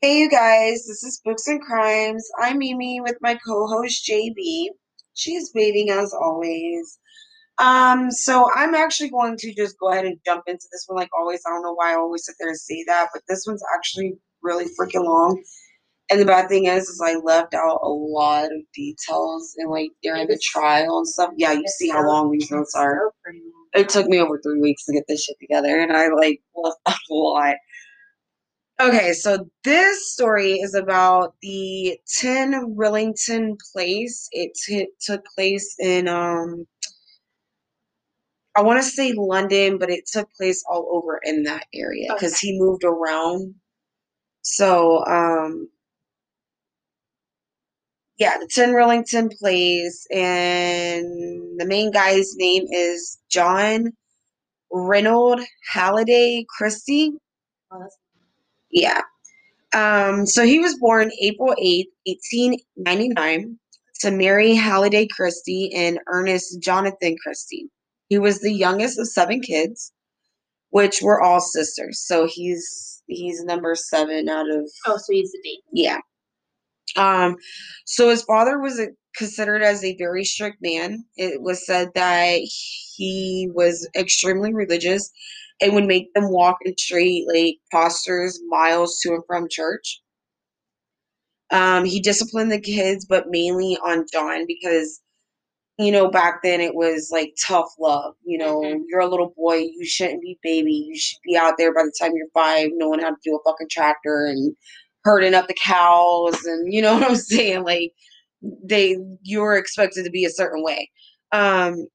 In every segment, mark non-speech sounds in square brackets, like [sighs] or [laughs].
Hey you guys, this is Books and Crimes. I'm Mimi with my co-host JB. She's waiting as always. Um, so I'm actually going to just go ahead and jump into this one like always. I don't know why I always sit there and say that, but this one's actually really freaking long. And the bad thing is, is I left out a lot of details and like during the trial and stuff. Yeah, you see how long these notes are. It took me over three weeks to get this shit together, and I like [laughs] left out a lot. Okay, so this story is about the 10 Rillington Place. It t- took place in, um, I want to say London, but it took place all over in that area because Okay. he moved around. So, um, yeah, the 10 Rillington Place, and the main guy's name is John Reynold Halliday Christie. Oh, that's Yeah. Um, so he was born April 8th, 1899, to Mary Halliday Christie and Ernest Jonathan Christie. He was the youngest of seven kids, which were all sisters. So he's he's number seven out of oh, so he's the baby. yeah. Um, so his father was a, considered as a very strict man. It was said that he was extremely religious and would make them walk in straight like postures miles to and from church. Um, he disciplined the kids, but mainly on John because you know back then it was like tough love. You know, Mhm. you're a little boy, you shouldn't be baby. You should be out there by the time you're five, knowing how to do a fucking tractor and herding up the cows, and you know [laughs] what I'm saying. Like they, you're expected to be a certain way. Um,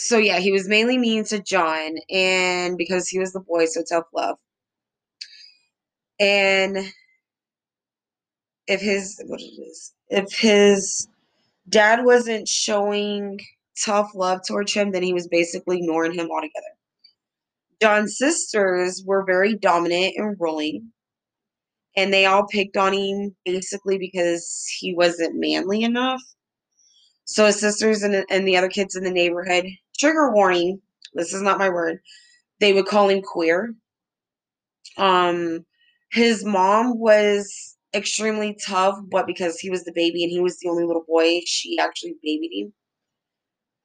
so yeah, he was mainly mean to John, and because he was the boy, so tough love. And if his what it is, if his dad wasn't showing tough love towards him, then he was basically ignoring him altogether. John's sisters were very dominant and ruling, and they all picked on him basically because he wasn't manly enough. So his sisters and, and the other kids in the neighborhood, trigger warning, this is not my word, they would call him queer. Um, his mom was extremely tough, but because he was the baby and he was the only little boy, she actually babied him.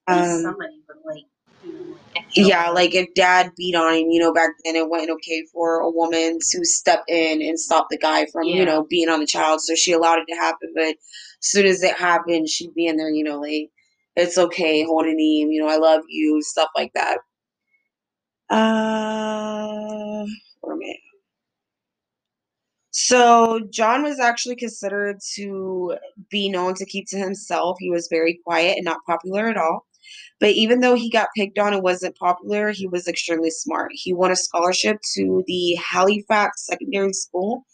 Um, somebody like do like extra yeah, like if dad beat on him, you know, back then it wasn't okay for a woman to step in and stop the guy from, you know, being on the child. So she allowed it to happen. But as soon as it happened, she'd be in there, you know, like, it's okay, hold holding him, you know, I love you, stuff like that. Uh, where am I? So John was actually considered to be known to keep to himself. He was very quiet and not popular at all. But even though he got picked on and wasn't popular, he was extremely smart. He won a scholarship to the Halifax Secondary School.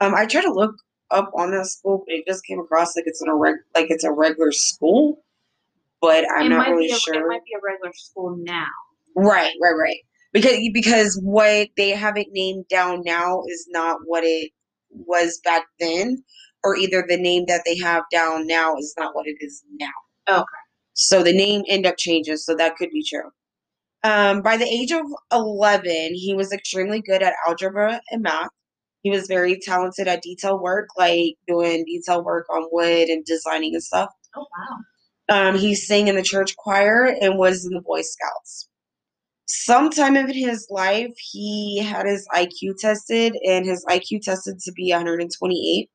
Um, I tried to look up on that school, but it just came across like it's a reg- like it's a regular school. But I'm it not might really be a, sure. It might be a regular school now. Right, right, right. Because because what they have it named down now is not what it was back then, or either the name that they have down now is not what it is now. Okay. So the name ended up changing, so that could be true. Um, by the age of 11, he was extremely good at algebra and math. He was very talented at detail work, like doing detail work on wood and designing and stuff. Oh wow. Um, he sang in the church choir and was in the Boy Scouts. Sometime in his life, he had his IQ tested, and his IQ tested to be 128.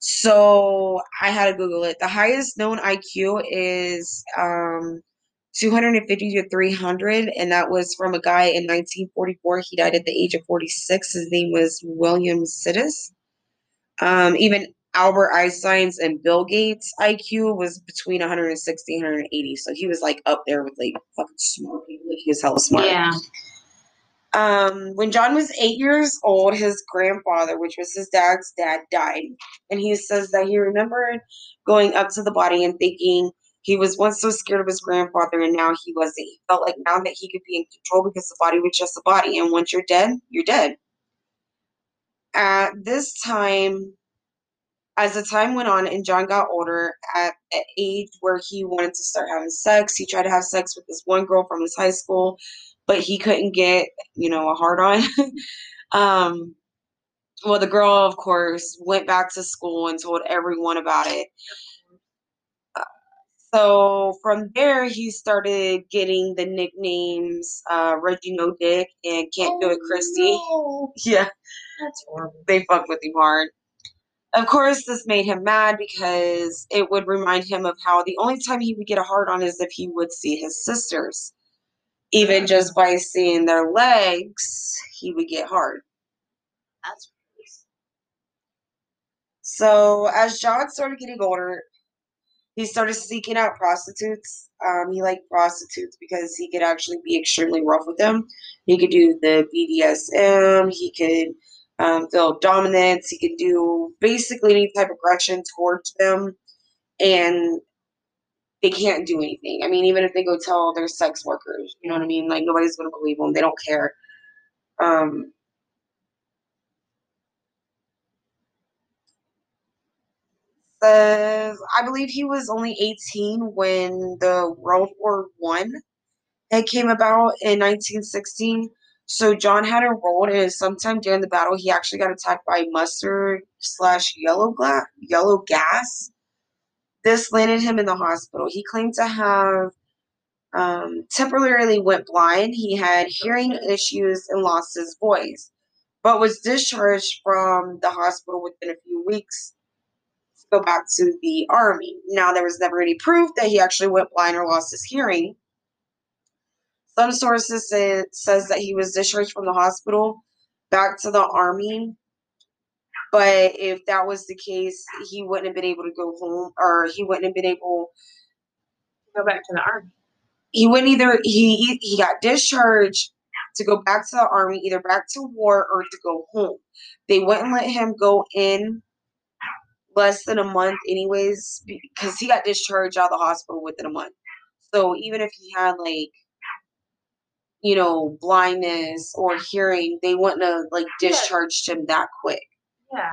So I had to Google it. The highest known IQ is um, 250 to 300, and that was from a guy in 1944. He died at the age of 46. His name was William Sidis. Um, even Albert Einstein's and Bill Gates' IQ was between 160 and 180. So he was like up there with like fucking smart people. Like, he was hella smart. Yeah. Um, when John was eight years old, his grandfather, which was his dad's dad, died. And he says that he remembered going up to the body and thinking he was once so scared of his grandfather and now he wasn't. He felt like now that he could be in control because the body was just a body. And once you're dead, you're dead. At this time, as the time went on and John got older, at an age where he wanted to start having sex, he tried to have sex with this one girl from his high school, but he couldn't get, you know, a hard on. [laughs] um, well, the girl, of course, went back to school and told everyone about it. So from there, he started getting the nicknames uh, Reggie No Dick and Can't Do It Christie. No. [laughs] Yeah, That's horrible. they fucked with him hard. Of course, this made him mad because it would remind him of how the only time he would get a hard on is if he would see his sisters. Even just by seeing their legs, he would get hard. That's So as John started getting older, he started seeking out prostitutes. Um, he liked prostitutes because he could actually be extremely rough with them. He could do the BDSM. He could um, feel dominance. He can do basically any type of aggression towards them, and they can't do anything. I mean, even if they go tell their sex workers, you know what I mean? Like nobody's gonna believe them. They don't care. Um, says I believe he was only 18 when the World War One had came about in 1916. So John had enrolled, and sometime during the battle, he actually got attacked by mustard slash yellow gla- yellow gas. This landed him in the hospital. He claimed to have um, temporarily went blind. He had hearing issues and lost his voice, but was discharged from the hospital within a few weeks to go back to the army. Now, there was never any proof that he actually went blind or lost his hearing. Some sources say says that he was discharged from the hospital back to the army. But if that was the case, he wouldn't have been able to go home, or he wouldn't have been able to go back to the army. he wouldn't either he he got discharged to go back to the army, either back to war or to go home. They wouldn't let him go in less than a month, anyways, because he got discharged out of the hospital within a month. So even if he had like you know blindness or hearing, they wouldn't have like discharged him that quick. Yeah.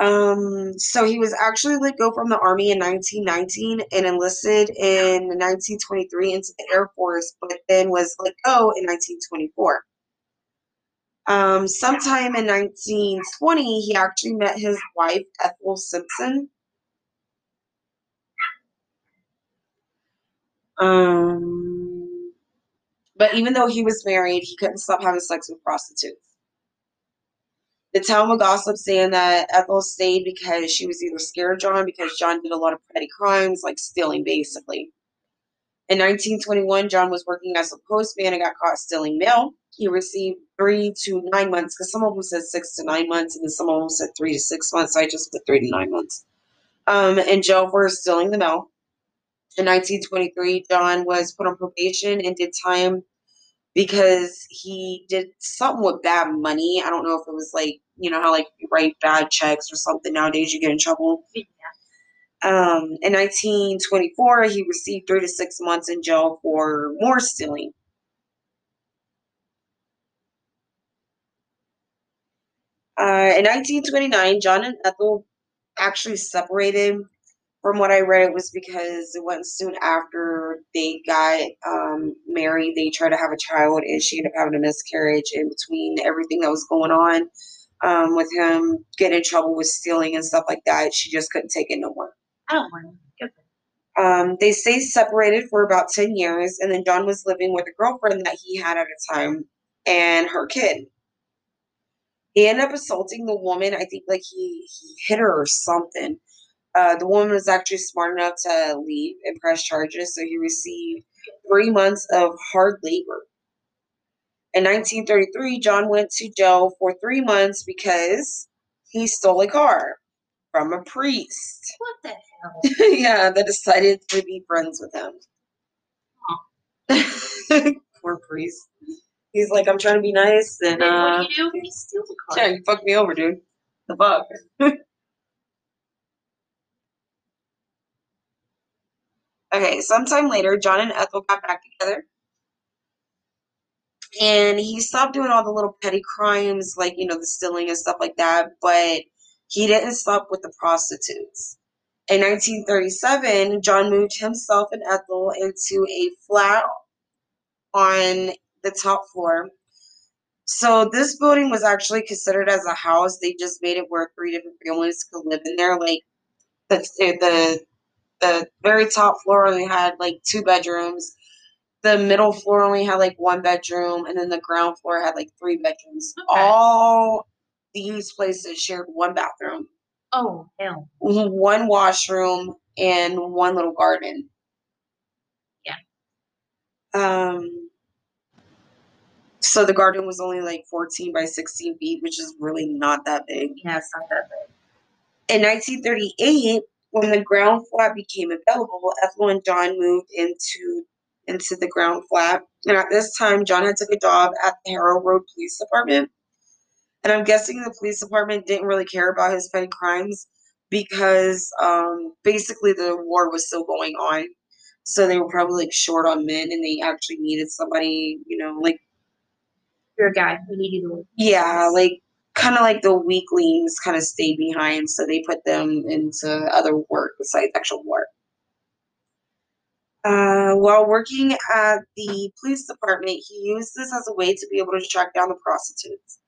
Um, so he was actually let go from the army in 1919 and enlisted in 1923 into the Air Force, but then was let go in 1924. Um, sometime in 1920, he actually met his wife, Ethel Simpson. Um, but even though he was married, he couldn't stop having sex with prostitutes. The town would gossip saying that Ethel stayed because she was either scared of John because John did a lot of petty crimes, like stealing, basically. In 1921, John was working as a postman and got caught stealing mail. He received three to nine months, because some of them said six to nine months, and then some of them said three to six months. So I just put three to nine months. Um, in jail for stealing the mail. In 1923, John was put on probation and did time because he did something with bad money. I don't know if it was like, you know, how like you write bad checks or something nowadays, you get in trouble. Yeah. Um, in 1924, he received three to six months in jail for more stealing. Uh, in 1929, John and Ethel actually separated. From what I read, it was because it wasn't soon after they got um, married. They tried to have a child, and she ended up having a miscarriage. In between everything that was going on um, with him getting in trouble with stealing and stuff like that, she just couldn't take it no more. I don't. Um, they stayed separated for about 10 years, and then John was living with a girlfriend that he had at the time and her kid. He ended up assaulting the woman. I think like he, he hit her or something. Uh, the woman was actually smart enough to leave and press charges, so he received three months of hard labor. In 1933, John went to jail for three months because he stole a car from a priest. [laughs] What the hell? [laughs] yeah, that decided to be friends with him. [laughs] Poor priest. He's like, I'm trying to be nice, and Then uh, what do you do if you steal the car? yeah, you fucked me over, dude. The fuck. Okay, sometime later, John and Ethel got back together. And he stopped doing all the little petty crimes, like, you know, the stealing and stuff like that, but he didn't stop with the prostitutes. In 1937, John moved himself and Ethel into a flat on the top floor. So this building was actually considered as a house. They just made it where three different families could live in there. Like the the the very top floor only had like two bedrooms. The middle floor only had like one bedroom, and then the ground floor had like three bedrooms. Okay. All these places shared one bathroom, Oh, hell. one washroom, and one little garden. Yeah. Um. So the garden was only like 14 by 16 feet, which is really not that big. Yeah, it's not that big. In 1938, when the ground flat became available, Ethel and John moved into into the ground flat. And at this time, John had took a job at the Harrow Road Police Department. And I'm guessing the police department didn't really care about his petty crimes because um, basically the war was still going on. So they were probably like short on men and they actually needed somebody, you know, like You're a guy. We need you yeah, like kind of like the weaklings kind of stay behind, so they put them into other work besides actual work. Uh, while working at the police department, he used this as a way to be able to track down the prostitutes.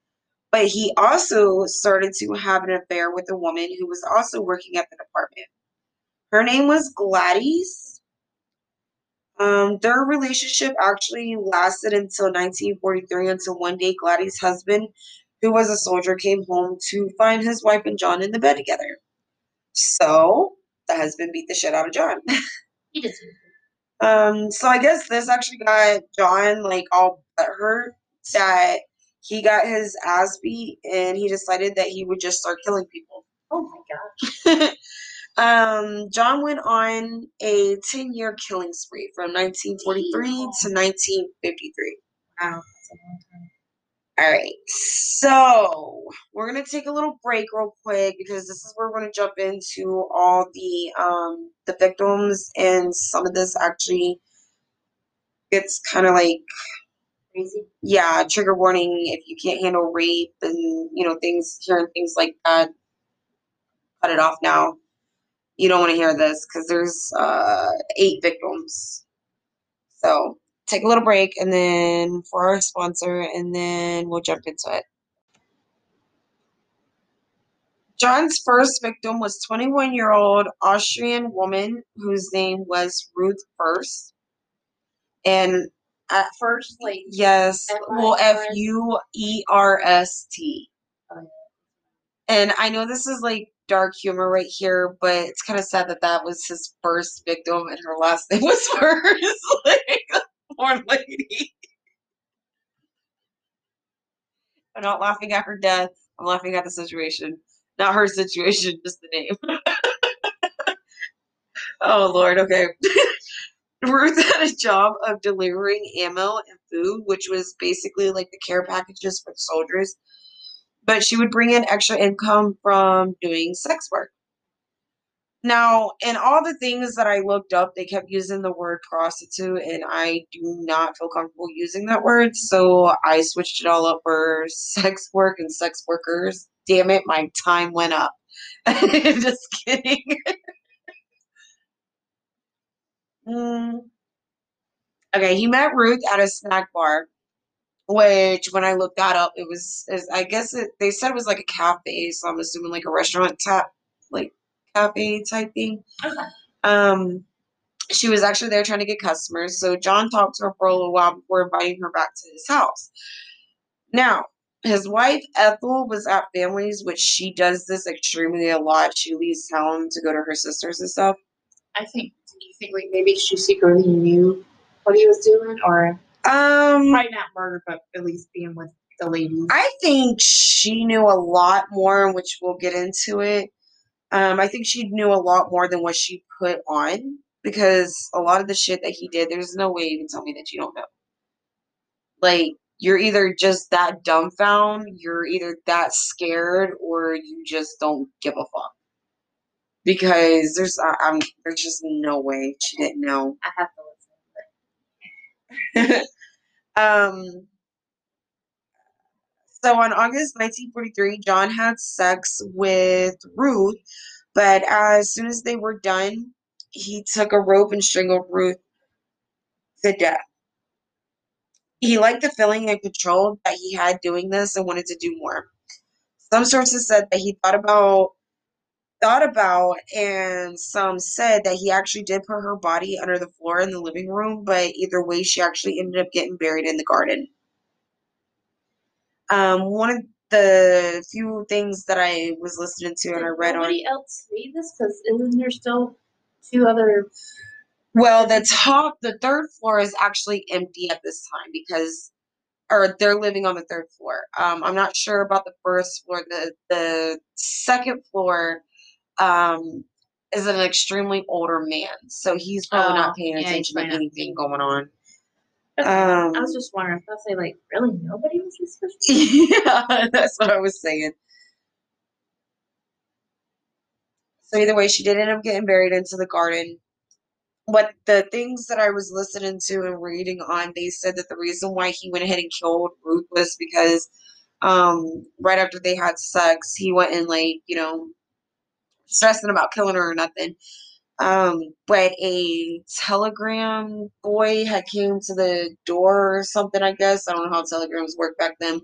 But he also started to have an affair with a woman who was also working at the department. Her name was Gladys. Um, their relationship actually lasted until 1943, until one day Gladys' husband, who was a soldier, came home to find his wife and John in the bed together. So the husband beat the shit out of John. [laughs] He just. Um, so I guess this actually got John like all hurt that he got his ass beat and he decided that he would just start killing people. Oh my gosh. [laughs] um, John went on a 10 year killing spree from 1943 to 1953. Wow. That's a long time. All right, so we're gonna take a little break real quick because this is where we're gonna jump into all the um the victims and some of this actually gets kind of like Crazy. yeah trigger warning if you can't handle rape and you know things hearing things like that. Cut it off now. You don't want to hear this because there's uh eight victims. So take a little break and then for our sponsor and then we'll jump into it. John's first victim was 21 year old austrian woman whose name was ruth Fuerst and at first like yes well f-u-e-r-s-t Oh, and i know this is like dark humor right here but it's kind of sad that that was his first victim and her last name was [laughs] first [laughs] like [laughs] poor lady. I'm not laughing at her death. I'm laughing at the situation. Not her situation just the name. [laughs] Oh lord okay. [laughs] Ruth had a job of delivering ammo and food, which was basically like the care packages for the soldiers. But she would bring in extra income from doing sex work. Now, in all the things that I looked up, they kept using the word prostitute, and I do not feel comfortable using that word. So I switched it all up for [laughs] sex work and sex workers. Damn it, my time went up. [laughs] Just kidding. [laughs] Mm. Okay, he met Ruth at a snack bar, which when I looked that up, it was, I guess it, they said it was like a cafe, so I'm assuming like a restaurant tap, like cafe type thing. Okay. Um, she was actually there trying to get customers, so John talked to her for a little while before inviting her back to his house. Now, his wife Ethel was at families, which she does this extremely a lot. She leaves town to go to her sisters and stuff. I think. Do you think like maybe she secretly knew what he was doing, or Um, probably not murder, but at least being with the ladies? I think she knew a lot more, which we'll get into it. Um, I think she knew a lot more than what she put on because a lot of the shit that he did, there's no way you can tell me that you don't know. Like, you're either just that dumbfound, you're either that scared, or you just don't give a fuck. Because there's, I, I'm, there's just no way she didn't know. I have to listen. [laughs] um, so on August 1943, John had sex with Ruth, but as soon as they were done, he took a rope and strangled Ruth to death. He liked the feeling and control that he had doing this and wanted to do more. Some sources said that he thought about thought about and some said that he actually did put her body under the floor in the living room, but either way she actually ended up getting buried in the garden. Um, one of the few things that I was listening to and I read on nobody else leave this? Because isn't there still two other? Well, the top, the third floor is actually empty at this time because, or they're living on the third floor. Um, I'm not sure about the first floor. The the second floor, um, is an extremely older man, so he's probably Oh, not paying yeah, attention to anything going on. I Um, was just wondering. I was say like, really, nobody was this [laughs] person? yeah, that's what I was saying. So either way, she did end up getting buried into the garden. But the things that I was listening to and reading on, they said that the reason why he went ahead and killed Ruth was because um, right after they had sex, he went and like, you know, stressing about killing her or nothing. Um, but a telegram boy had came to the door or something, I guess. I don't know how telegrams work back then.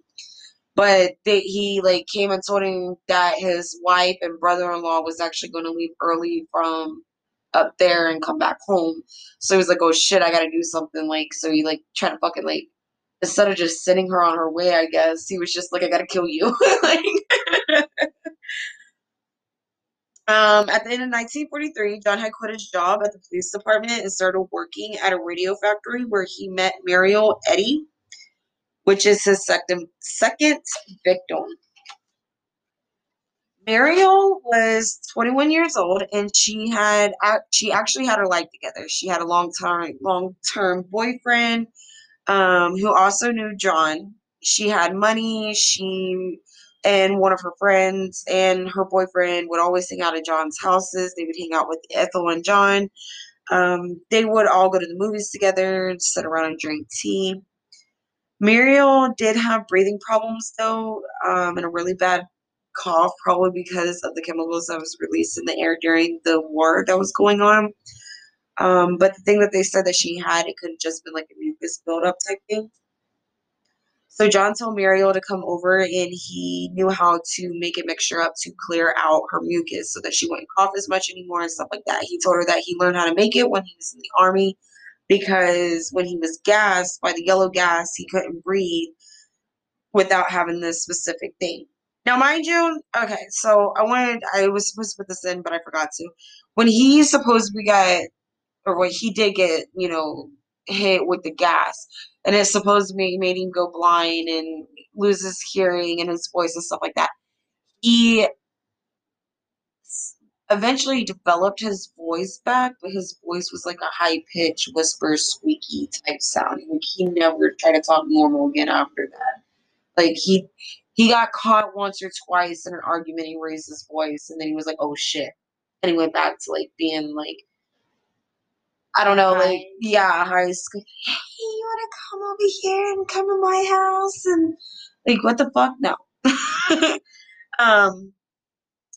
But they, he like came and told him that his wife and brother-in-law was actually going to leave early from up there and come back home. So he was like, "Oh shit, I got to do something." Like, so he like tried to fucking like instead of just sending her on her way, I guess he was just like, "I got to kill you." [laughs] like, um, at the end of 1943, John had quit his job at the police department and started working at a radio factory where he met Muriel Eady, which is his second second victim. Muriel was 21 years old and she had she actually had her life together. She had a long time long term boyfriend um, who also knew John. She had money. She and one of her friends and her boyfriend would always hang out at John's houses. They would hang out with Ethel and John. Um, they would all go to the movies together, and sit around and drink tea. Muriel did have breathing problems though, um, and a really bad cough, probably because of the chemicals that was released in the air during the war that was going on. Um, but the thing that they said that she had, it could have just been like a mucus buildup type thing. So John told Muriel to come over and he knew how to make a mixture up to clear out her mucus so that she wouldn't cough as much anymore and stuff like that. He told her that he learned how to make it when he was in the army because when he was gassed by the yellow gas, he couldn't breathe without having this specific thing. Now, mind you, okay, so I wanted, I was supposed to put this in, but I forgot to. When he supposedly got, or when he did get, you know, hit with the gas, and it supposedly made him go blind and lose his hearing and his voice and stuff like that. He eventually developed his voice back, but his voice was like a high pitched, whisper, squeaky type sound. Like he never tried to talk normal again after that. Like he he got caught once or twice in an argument. He raised his voice, and then he was like, "Oh shit," and he went back to like being like, I don't know, like yeah, high school. Hey, you want to come over here and come to my house and like what the fuck? No. [laughs] um.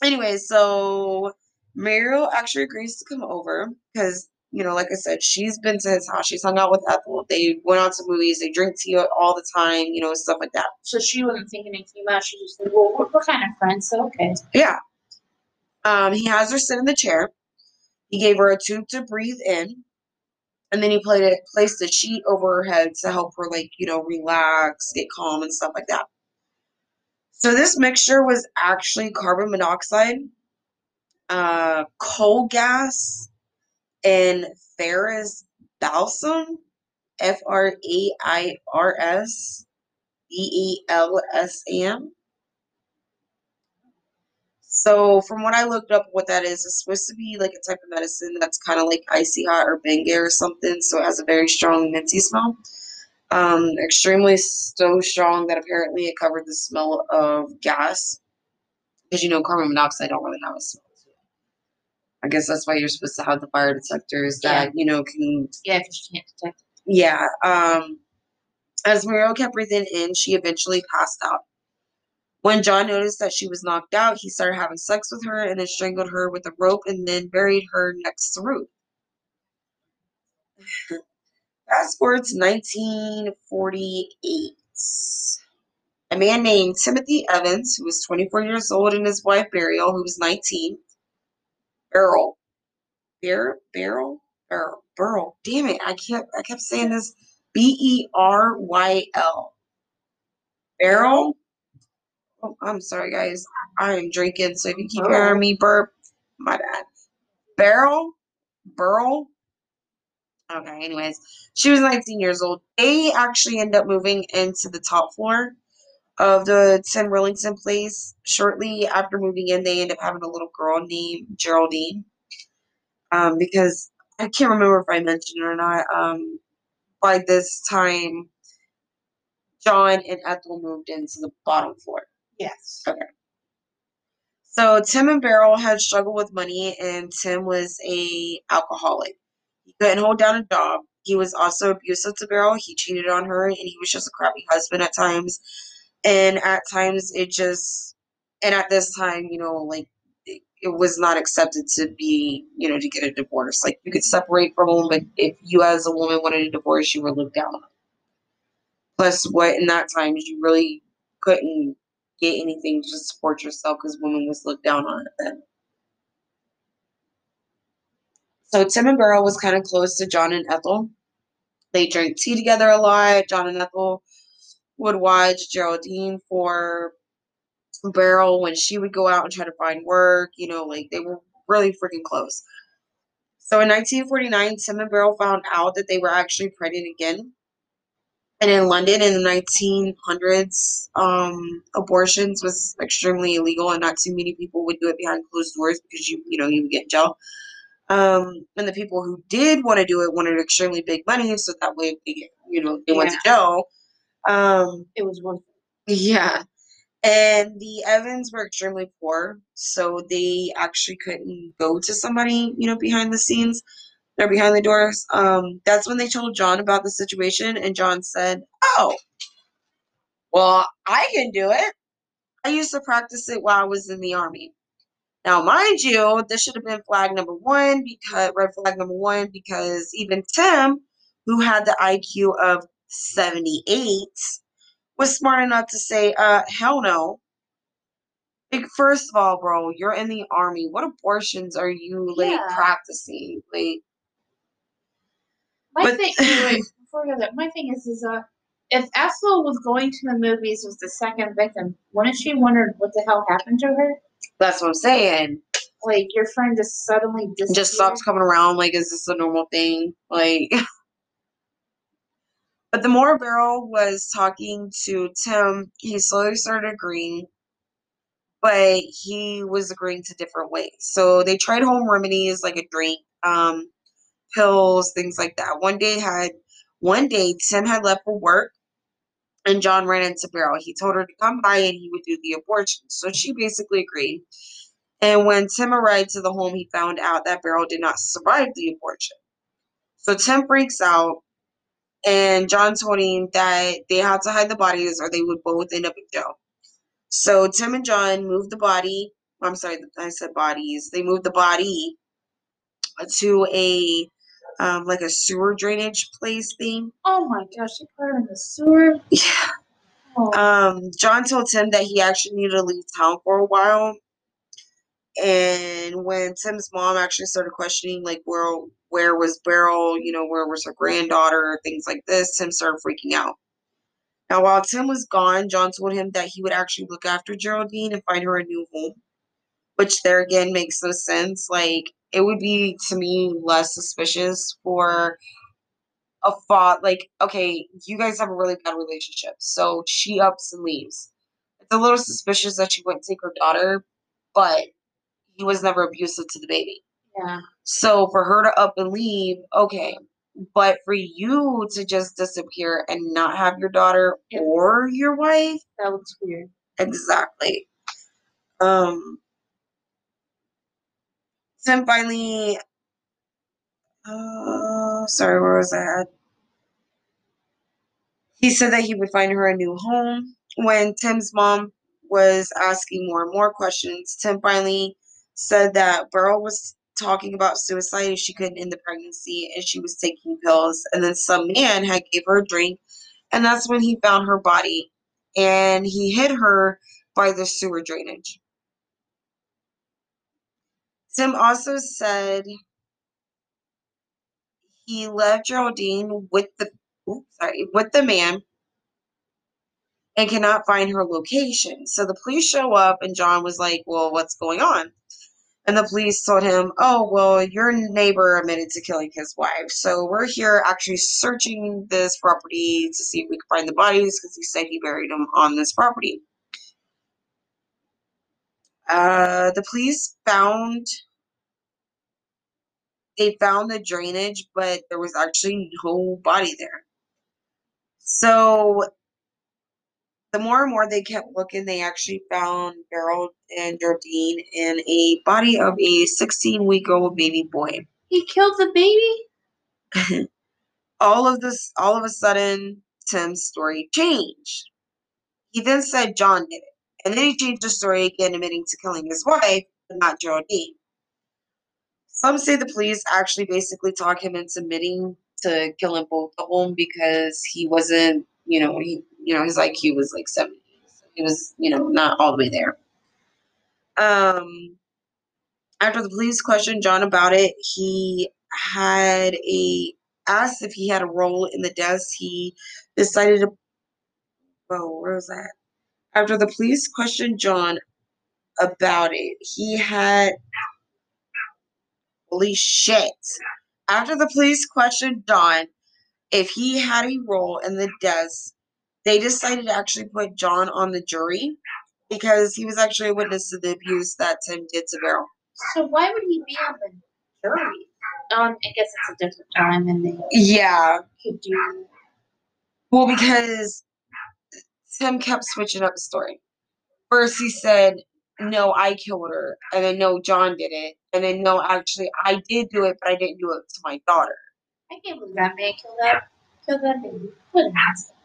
Anyway, so Muriel actually agrees to come over because you know, like I said, she's been to his house. She's hung out with Ethel. They went out to movies. They drink tea all the time. You know, stuff like that. So she wasn't thinking anything about. it. She just like, "Well, we're, we're kind of friends, so okay." Yeah. Um, he has her sit in the chair. He gave her a tube to breathe in, and then he played it, placed a sheet over her head to help her, like you know, relax, get calm, and stuff like that. So this mixture was actually carbon monoxide, uh, coal gas, and friar's balsam, F R A I R S B E L S A M. So from what I looked up, what that is, it's supposed to be like a type of medicine that's kind of like icy hot or Bengay or something. So it has a very strong minty smell. Um, extremely so strong that apparently it covered the smell of gas. Because you know, carbon monoxide don't really have a smell. I guess that's why you're supposed to have the fire detectors that you know can Yeah, because she can't detect. yeah. Um, as Muriel kept breathing in, she eventually passed out. When John noticed that she was knocked out, he started having sex with her and then strangled her with a rope and then buried her next to Ruth. [laughs] Fast forward to 1948. A man named Timothy Evans, who was 24 years old, and his wife Beryl, who was 19. Beryl. Bear, Beryl? Beryl. Beryl. Damn it. I kept I kept saying this. B E R Y L. Beryl? Oh, I'm sorry, guys. I am drinking, so if you keep hearing me burp, my bad. Beryl? Burl? Okay, anyways, she was 19 years old. They actually end up moving into the top floor of the 10 Rillington place. Shortly after moving in, they end up having a little girl named Geraldine. Um, because I can't remember if I mentioned it or not. Um, by this time, John and Ethel moved into the bottom floor. Yes. Okay. So Tim and Beryl had struggled with money, and Tim was a alcoholic. He couldn't hold down a job. He was also abusive to Beryl. He cheated on her, and he was just a crappy husband at times. And at times, it just, and at this time, you know, like it, it was not accepted to be, you know, to get a divorce. Like you could separate from him, but if you as a woman wanted a divorce, you were looked down on. Plus, what in that time you really couldn't get anything to support yourself because women was looked down on at then. So Tim and Beryl was kind of close to John and Ethel. They drank tea together a lot. John and Ethel would watch Geraldine for Beryl when she would go out and try to find work. You know, like they were really freaking close. So in 1949, Tim and Beryl found out that they were actually pregnant again. And in London in the 1900s, um, abortions was extremely illegal, and not too many people would do it behind closed doors because you, you know, you would get in jail. Um, and the people who did want to do it wanted extremely big money, so that way, they get, you know, they went to jail. Um, It was worth it. yeah. And the Evans were extremely poor, so they actually couldn't go to somebody, you know, behind the scenes or behind the doors. Um, that's when they told John about the situation, and John said, Oh, well, I can do it. I used to practice it while I was in the army. Now, mind you, this should have been flag number one because red flag number one because even Tim, who had the IQ of 78, was smart enough to say, uh, hell no. Like, first of all, bro, you're in the army. What abortions are you like Yeah. practicing? Like, My But- thing, wait, before we go there, my thing is, is uh, if Ethel was going to the movies was the second victim, wouldn't she wonder what the hell happened to her? that's what I'm saying. Like your friend just suddenly disappeared. Just stops coming around. Like, is this a normal thing? Like, [laughs] but the more Beryl was talking to Tim, he slowly started agreeing, but he was agreeing to different ways. So they tried home remedies like a drink, um, pills, things like that. One day had one day Tim had left for work and John ran into Beryl. He told her to come by and he would do the abortion. So she basically agreed. And when Tim arrived to the home, he found out that Beryl did not survive the abortion. So Tim freaks out, and John told him that they had to hide the bodies or they would both end up in jail. So Tim and John moved the body. I'm sorry, I said bodies. They moved the body to a um, like a sewer drainage place thing. Oh my gosh, she put her in the sewer. Yeah. Oh, Um, John told Tim that he actually needed to leave town for a while. And when Tim's mom actually started questioning, like, where where was Beryl? You know, where was her granddaughter? Things like this. Tim started freaking out. Now, while Tim was gone, John told him that he would actually look after Geraldine and find her a new home, which there again makes no sense. Like, it would be to me less suspicious for a thought like, okay, you guys have a really bad relationship, so she ups and leaves. It's a little suspicious that she wouldn't take her daughter, but he was never abusive to the baby. yeah. So for her to up and leave, okay. But for you to just disappear and not have your daughter Yeah. or your wife, That looks weird. exactly. Um Tim finally uh sorry, where was I at? He said that he would find her a new home. When Tim's mom was asking more and more questions, Tim finally said that Beryl was talking about suicide if she couldn't end the pregnancy and she was taking pills and then some man had gave her a drink and that's when he found her body and he hid her by the sewer drainage tim also said he left geraldine with the oops, sorry with the man and cannot find her location so the police show up and john was like well what's going on and the police told him, Oh, well, your neighbor admitted to killing his wife. So we're here actually searching this property to see if we can find the bodies because he said he buried them on this property. Uh, the police found they found the drainage, but there was actually no body there. So the more and more they kept looking, they actually found Beryl and Geraldine in a body of a 16 week old baby boy. He killed the baby? [laughs] all of this, all of a sudden, Tim's story changed. He then said John did it. And then he changed the story again, admitting to killing his wife, but not Geraldine. Some say the police actually basically talked him into admitting to killing both of them because he wasn't, you know, he you know, his IQ was like 70. So he was, you know, not all the way there. Um, after the police questioned John about it, he had a asked if he had a role in the deaths. He decided to. Oh, where was that? After the police questioned John about it, he had. Holy shit! After the police questioned John if he had a role in the deaths, they decided to actually put John on the jury because he was actually a witness to the abuse that Tim did to Beryl. So why would he be on the jury? Um, I guess it's a different time, and they yeah could do. Well, because Tim kept switching up the story. First, he said, "No, I killed her," and then, "No, John did it," and then, "No, actually, I did do it, but I didn't do it to my daughter." I can't believe that man killed that killed that baby. What an asshole.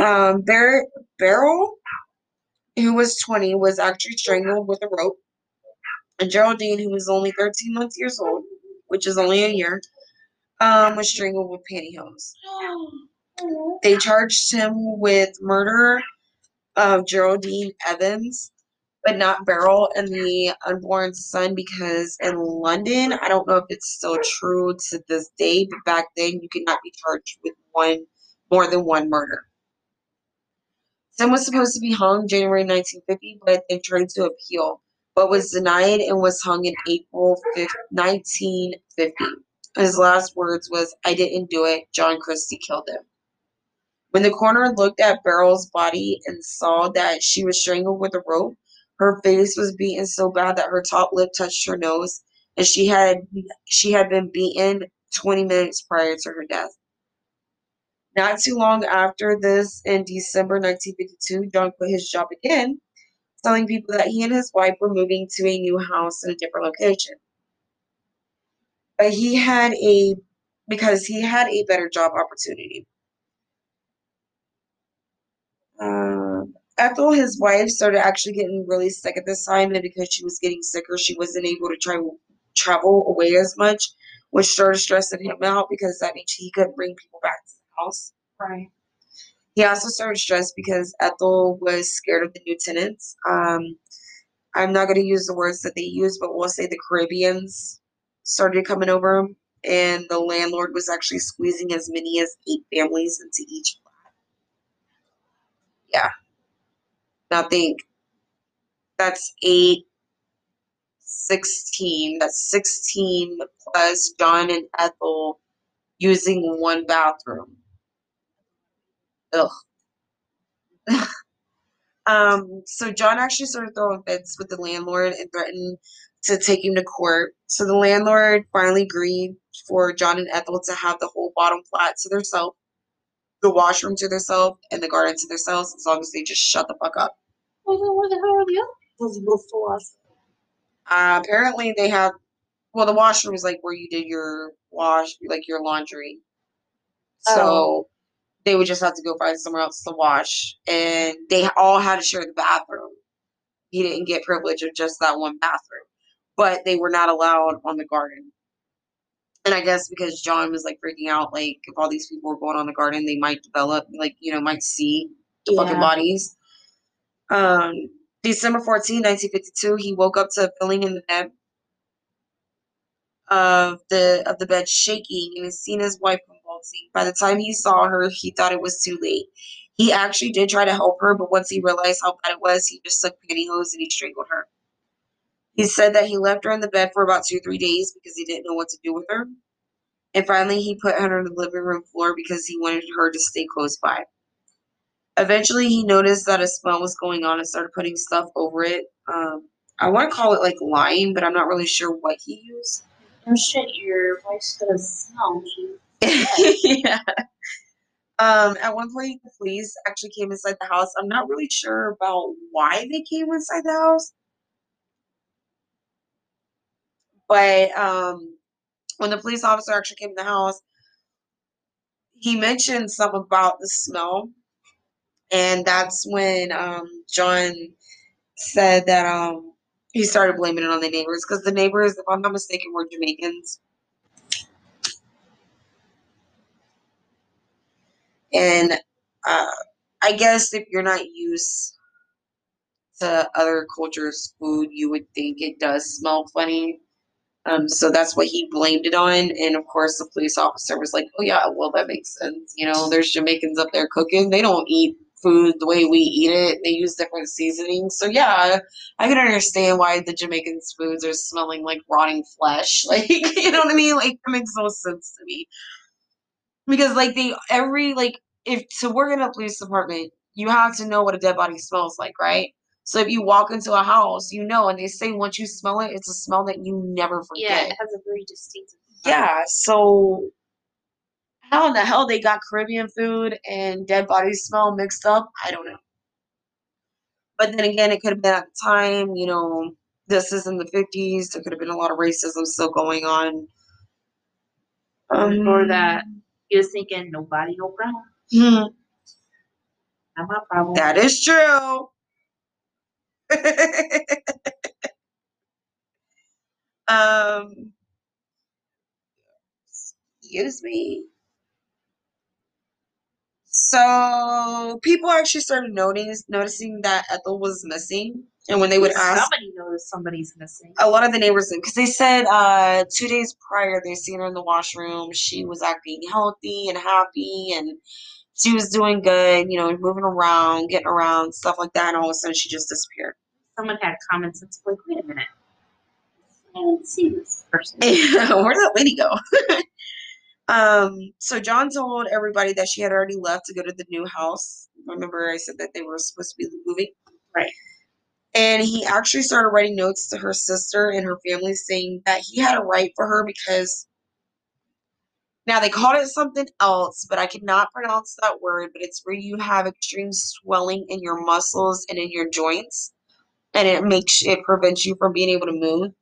Um, Bar- Beryl, who was 20, was actually strangled with a rope. And Geraldine, who was only 13 months years old, which is only a year, um, was strangled with pantyhose. [gasps] [gasps] [gasps] They charged him with murder of Geraldine Evans, but not Beryl and the unborn son because in London, I don't know if it's still true to this day, but back then you could not be charged with one more than one murder. Tim was supposed to be hung January 1950, but they tried to appeal, but was denied and was hung in April 5th, 1950. His last words was, I didn't do it. John Christie killed him. When the coroner looked at Beryl's body and saw that she was strangled with a rope, her face was beaten so bad that her top lip touched her nose, and she had she had been beaten 20 minutes prior to her death. Not too long after this, in December 1952, John quit his job again, telling people that he and his wife were moving to a new house in a different location. But he had a, because he had a better job opportunity. Uh, Ethel, his wife, started actually getting really sick at this time, and because she was getting sicker, she wasn't able to try travel away as much, which started stressing him out because that means he couldn't bring people back to the house. Right. He also started stressed because Ethel was scared of the new tenants. Um, I'm not going to use the words that they use, but we'll say the Caribbeans started coming over him, and the landlord was actually squeezing as many as eight families into each Yeah. Now think that's eight, 16. That's 16 plus John and Ethel using one bathroom. Ugh. [laughs] um, so John actually started throwing fits with the landlord and threatened to take him to court. So the landlord finally agreed for John and Ethel to have the whole bottom flat to themselves, the washroom to themselves, and the garden to themselves, as long as they just shut the fuck up. Well, then where the hell are the other those? Uh, apparently they have well the washroom is like where you did your wash like your laundry. So Oh. they would just have to go find somewhere else to wash and they all had to share the bathroom he didn't get privilege of just that one bathroom. But they were not allowed on the garden. And I guess because John was like freaking out, like if all these people were going on the garden, they might develop, like, you know, might see the fucking bodies. Um, December 14, 1952, he woke up to a feeling in the bed of the of the bed shaking and has seen his wife convulsing. By the time he saw her, he thought it was too late. He actually did try to help her, but once he realized how bad it was, he just took pantyhose and he strangled her. He said that he left her in the bed for about two, three days because he didn't know what to do with her. And finally, he put her on the living room floor because he wanted her to stay close by. Eventually, he noticed that a smell was going on and started putting stuff over it. Um, I want to call it like lime, but I'm not really sure what he used. No shit, your wife's gonna smell you. [laughs] yeah. Um, at one point, the police actually came inside the house. I'm not really sure about why they came inside the house. But um, when the police officer actually came to the house, he mentioned something about the smell. And that's when um, John said that um, he started blaming it on the neighbors because the neighbors, if I'm not mistaken, were Jamaicans. And uh, I guess if you're not used to other cultures' food, you would think it does smell funny. Um, so that's what he blamed it on. And of course, the police officer was like, "Oh yeah, well that makes sense. You know, there's Jamaicans up there cooking. They don't eat food the way we eat it. They use different seasonings. So yeah, I can understand why the Jamaicans' foods are smelling like rotting flesh. [laughs] Like, you know what I mean? Like, that makes no sense to me. Because like they every like if to work in a police department, you have to know what a dead body smells like, right? So if you walk into a house, you know, and they say once you smell it, it's a smell that you never forget. Yeah, it has a very distinctive. Yeah, so how in the hell they got Caribbean food and dead body smell mixed up? I don't know. But then again, it could have been at the time, you know, this is in the 50s. There could have been a lot of racism still going on. Um, Or that was thinking nobody no brown. hmm, Not my problem. that is true. [laughs] um, excuse me. So people actually started noticing noticing that Ethel was missing, and when they would ask Somebody knows somebody's missing. a lot of the neighbors because they said uh, two days prior they seen her in the washroom. She was acting healthy and happy, and she was doing good. You know, moving around, getting around, stuff like that. And all of a sudden, she just disappeared. Someone had common sense. Like, wait a minute. I didn't see this person. [laughs] Where'd that lady go? [laughs] um, so John told everybody that she had already left to go to the new house. Remember, I said that they were supposed to be moving. Right. And he actually started writing notes to her sister and her family saying that he had a right for her because now they called it something else, but I cannot pronounce that word, but it's where you have extreme swelling in your muscles and in your joints. And it makes it prevents you from being able to move.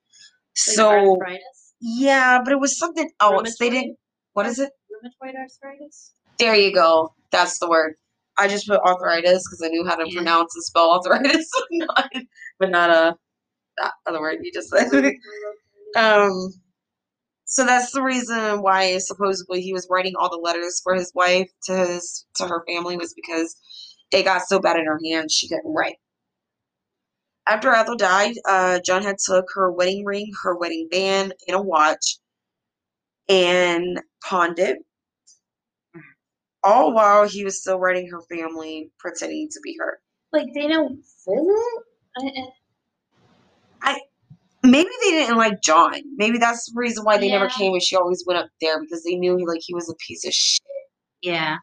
So arthritis. yeah, but it was something else. They didn't. What is it? Rheumatoid arthritis. There you go. That's the word. I just put arthritis because I knew how to Yeah. pronounce and spell arthritis, [laughs] not, but not a that other word you just said. [laughs] um, so that's the reason why supposedly he was writing all the letters for his wife to his to her family was because it got so bad in her hands she couldn't write. After Ethel died, uh, John had took her wedding ring, her wedding band, and a watch, and pawned it. All while he was still writing her family, pretending to be her. like they don't visit. I- I- Maybe they didn't like John. Maybe that's the reason why they never came and she always went up there because they knew he like he was a piece of shit. Yeah.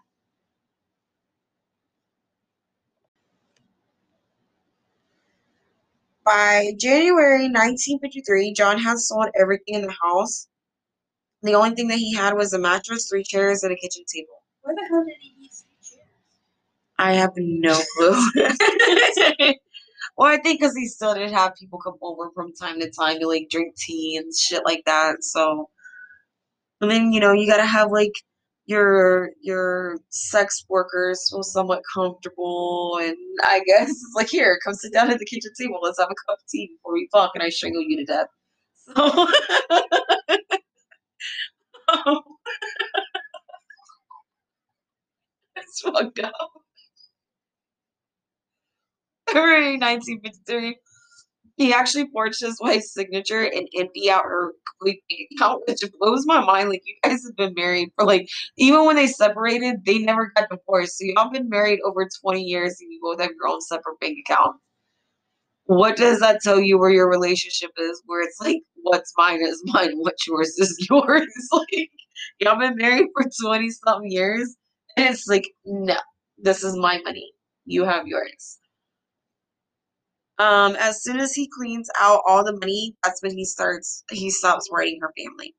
By January 1953, John had sold everything in the house. The only thing that he had was a mattress, three chairs, and a kitchen table. Where the hell did he need three chairs? I have no clue. [laughs] [laughs] well, I think because he still did have people come over from time to time to like drink tea and shit like that. So, and then you know you gotta have like your your sex workers feel somewhat comfortable and I guess it's like here, come sit down at the kitchen table, let's have a cup of tea before we fuck and I strangle you to death. So [laughs] [laughs] it's fucked up. February 1953, he actually forged his wife's signature and empty out her account, which blows my mind. Like you guys have been married for like even when they separated, they never got divorced. So y'all been married over 20 years and you both have your own separate bank account. What does that tell you where your relationship is? Where it's like what's mine is mine, what's yours is [laughs] yours. like y'all been married for 20 something years, and it's like, no, this is my money. You have yours. Um, as soon as he cleans out all the money, that's when he starts he stops writing her family.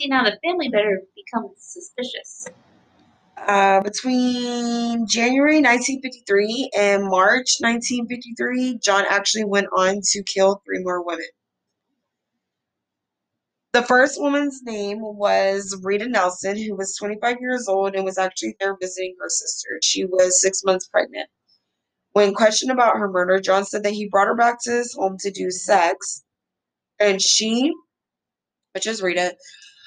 See, now the family better become suspicious. Uh, between January 1953 and March 1953, John actually went on to kill three more women. The first woman's name was Rita Nelson, who was 25 years old and was actually there visiting her sister. She was six months pregnant. When questioned about her murder, John said that he brought her back to his home to do sex, and she, which is Rita,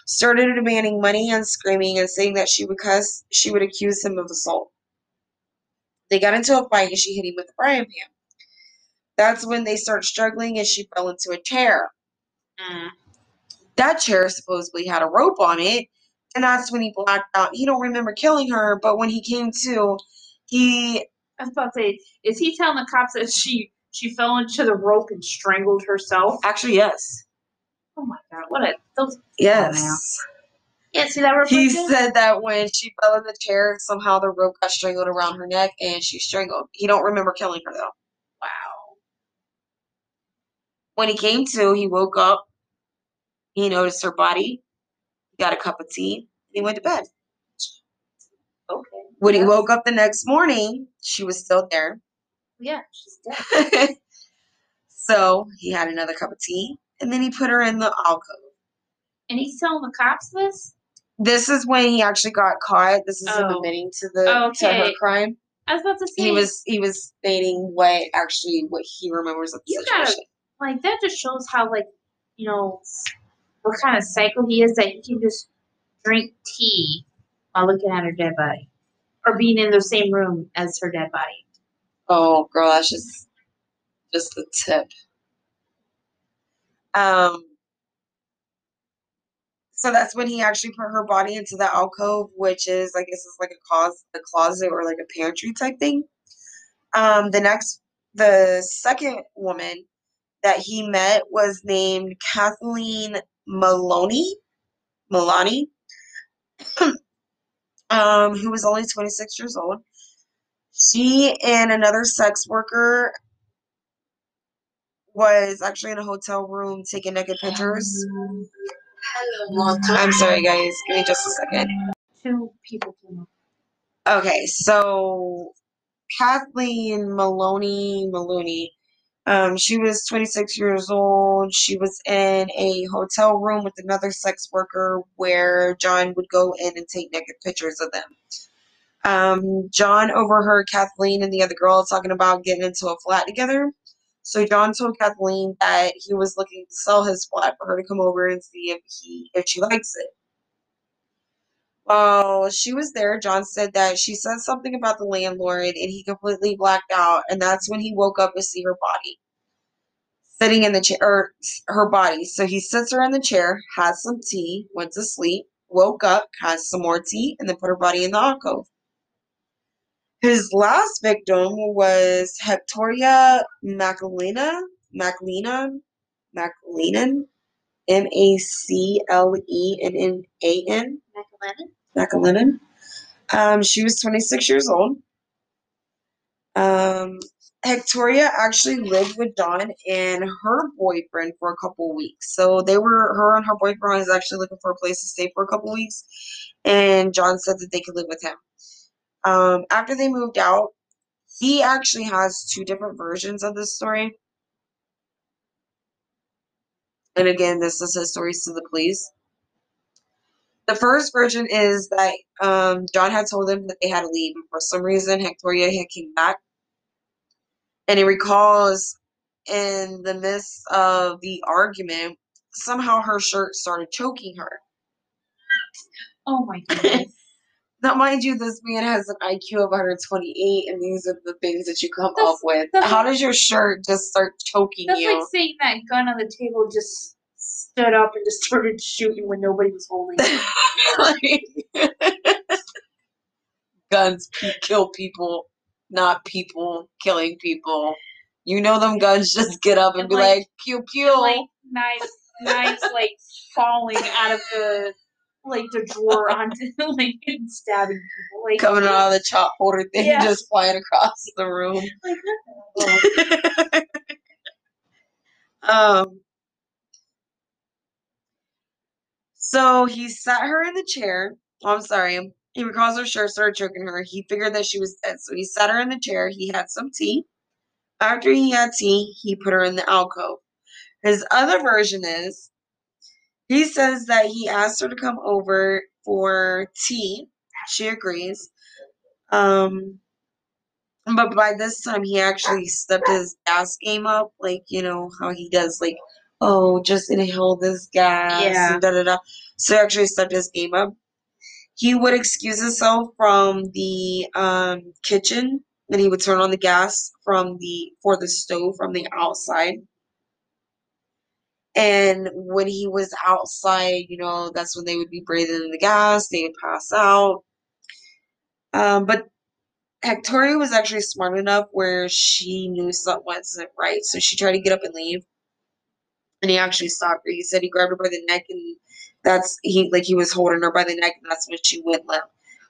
started demanding money and screaming and saying that she would cuss, she would accuse him of assault. They got into a fight and she hit him with a frying pan. That's when they start struggling and she fell into a chair. Mm. That chair supposedly had a rope on it, and that's when he blacked out. He don't remember killing her, but when he came to, he I was about to say, is he telling the cops that she she fell into the rope and strangled herself? actually yes, Oh my god, what a those yes. Oh, yeah, see that reflection? He said that when she fell in the chair, somehow the rope got strangled around her neck and she strangled. He don't remember killing her though. Wow. When he came to, he woke up. He noticed her body. He got a cup of tea. And he went to bed. Okay. When he woke up the next morning, she was still there. Yeah, she's dead. [laughs] so he had another cup of tea, and then he put her in the alcove. And he's telling the cops this? This is when he actually got caught. This is him Oh. admitting to the to her crime. I was about to say He was he was stating what actually what he remembers of the You gotta- situation. like that just shows how like, you know, what kind of psycho he is that he can just drink tea while looking at her dead body. Or being in the same room as her dead body. Oh, girl, that's just just the tip. Um. So that's when he actually put her body into the alcove, which is, I guess, is like a closet, a closet or like a pantry type thing. Um, the next, the second woman that he met was named Kathleen Maloney, Maloney, [clears throat] um, who was only 26 years old. She and another sex worker was actually in a hotel room taking naked pictures. I'm sorry, guys. Give me just a second. Two people came up. Okay, so Kathleen Maloney Maloney, um, she was 26 years old. She was in a hotel room with another sex worker where John would go in and take naked pictures of them. Um, John overheard Kathleen and the other girl talking about getting into a flat together. So John told Kathleen that he was looking to sell his flat for her to come over and see if he if she likes it. While she was there, John said that she said something about the landlord and he completely blacked out, and that's when he woke up to see her body sitting in the chair, her body. So he sits her in the chair, has some tea, went to sleep, woke up, has some more tea, and then put her body in the alcove. His last victim was Hectoria Macalina, Macalina, Macalinan, M A C L E N N A N. McLennan? Um, she was 26 years old. Um, Hectoria actually lived with John and her boyfriend for a couple weeks. So they were, her and her boyfriend was actually looking for a place to stay for a couple weeks. And John said that they could live with him. Um, after they moved out, he actually has two different versions of this story. And again, this is his stories to the police. The first version is that um, John had told him that they had to leave, and for some reason, Hectoria had came back, and he recalls in the midst of the argument, somehow her shirt started choking her. Oh my goodness. [laughs] Now, mind you, this man has an IQ of 128, and these are the things that you come That's- up with. that's How does your shirt just start choking That's you? like saying that gun on the table just stood up and just started shooting when nobody was holding it. Like, [laughs] guns kill people, not people killing people. You know them guns just get up and, And be like- like, pew pew. like knives, knives like falling out of the like the drawer onto [laughs] like and stabbing people. Like coming out of the chop holder thing, Yeah. just flying across the room. Like, what [laughs] um. So he sat her in the chair. Oh, I'm sorry. He recalls her shirt started choking her. He figured that she was dead. So he sat her in the chair. He had some tea. After he had tea, he put her in the alcove. His other version is he says that he asked her to come over for tea. She agrees. Um, but by this time, he actually stepped his gas game up, like you know how he does, like oh, just inhale this gas, Yeah. and da da da. So he actually stepped his game up. He would excuse himself from the um, kitchen, and he would turn on the gas from the for the stove from the outside. And when he was outside, you know, that's when they would be breathing in the gas. They would pass out. Um, but Victoria was actually smart enough where she knew something wasn't right. So she tried to get up and leave. And he actually stopped her. He said he grabbed her by the neck and that's he like he was holding her by the neck and that's when she went limp.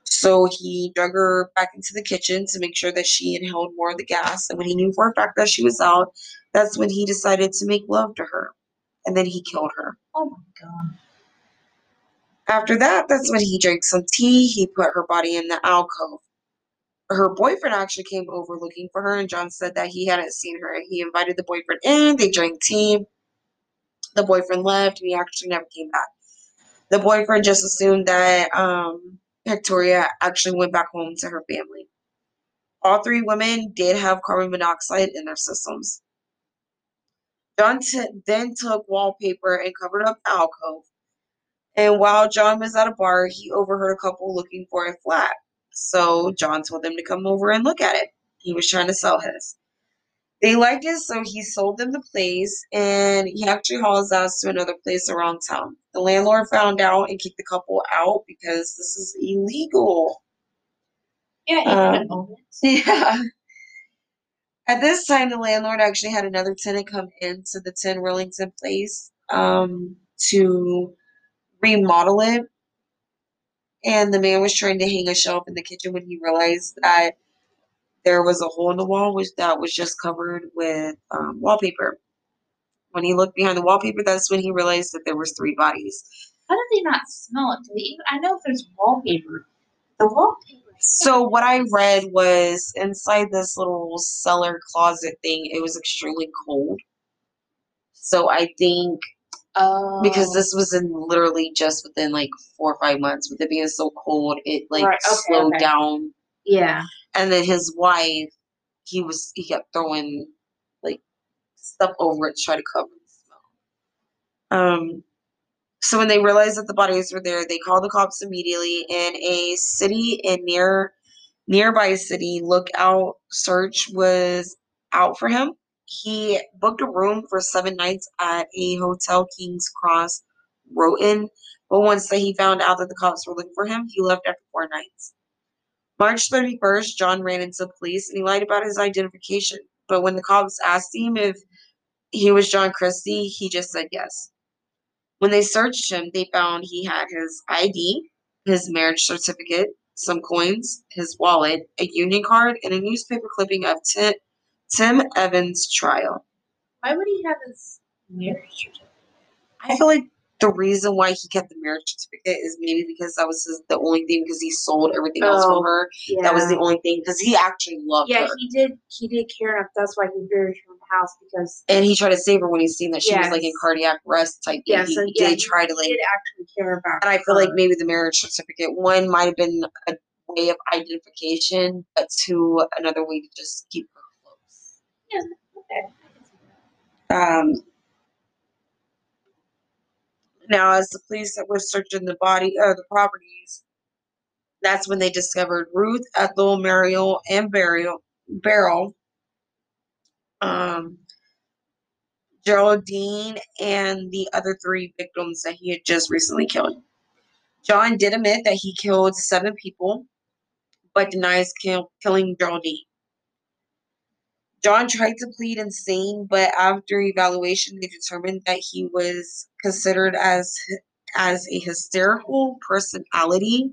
So he drug her back into the kitchen to make sure that she inhaled more of the gas. And when he knew for a fact that she was out, that's when he decided to make love to her. And then he killed her. Oh my god. After that, that's when he drank some tea. He put her body in the alcove. Her boyfriend actually came over looking for her, and John said that he hadn't seen her. He invited the boyfriend in, they drank tea. The boyfriend left, and he actually never came back. The boyfriend just assumed that um, Victoria actually went back home to her family. All three women did have carbon monoxide in their systems. John t- then took wallpaper and covered up the alcove. And while John was at a bar, he overheard a couple looking for a flat. So John told them to come over and look at it. He was trying to sell his. They liked it, so he sold them the place, and he actually hauled us to another place around town. The landlord found out and kicked the couple out because this is illegal. Yeah, Um, couldn't own it. Yeah. At this time, the landlord actually had another tenant come into the 10 Rillington place um, to remodel it. And the man was trying to hang a shelf in the kitchen when he realized that there was a hole in the wall which that was just covered with um, wallpaper. When he looked behind the wallpaper, that's when he realized that there was three bodies. How did they not smell it? Do they even, I know if there's wallpaper. The wallpaper. So what I read was inside this little cellar closet thing, it was extremely cold. So I think Oh. because this was in literally just within like four or five months, with it being so cold, it like Right, okay, slowed okay. down. Yeah. And then his wife, he was he kept throwing like stuff over it to try to cover the smell. Um so when they realized that the bodies were there, they called the cops immediately and a city and near nearby city lookout search was out for him. He booked a room for seven nights at a hotel King's Cross, Rowton. But once that he found out that the cops were looking for him, he left after four nights. March 31st, John ran into the police and he lied about his identification. But when the cops asked him if he was John Christie, he just said yes. When they searched him, they found he had his ID, his marriage certificate, some coins, his wallet, a union card, and a newspaper clipping of Tim, Tim Evans' trial. Why would he have his marriage certificate? I feel like the reason why he kept the marriage certificate is maybe because that was his, the only thing because he sold everything else for her. Yeah. That was the only thing because he actually loved Yeah, her. he did. He did care enough. That's why he buried her in the house because And he tried to save her when he seen that she was like in cardiac arrest type thing. Yeah, he so, yeah, did he try to like did actually care about. and I feel like maybe the marriage certificate one might have been a way of identification, but two another way to just keep her close. Yeah. Okay, I can see that. Um, now, as the police that were searching the body or the properties, that's when they discovered Ruth, Ethel, Mariel, and Burial Beryl. Um, Geraldine and the other three victims that he had just recently killed. John did admit that he killed seven people, but denies kill, killing Geraldine. John tried to plead insane, but after evaluation, they determined that he was considered as as a hysterical personality.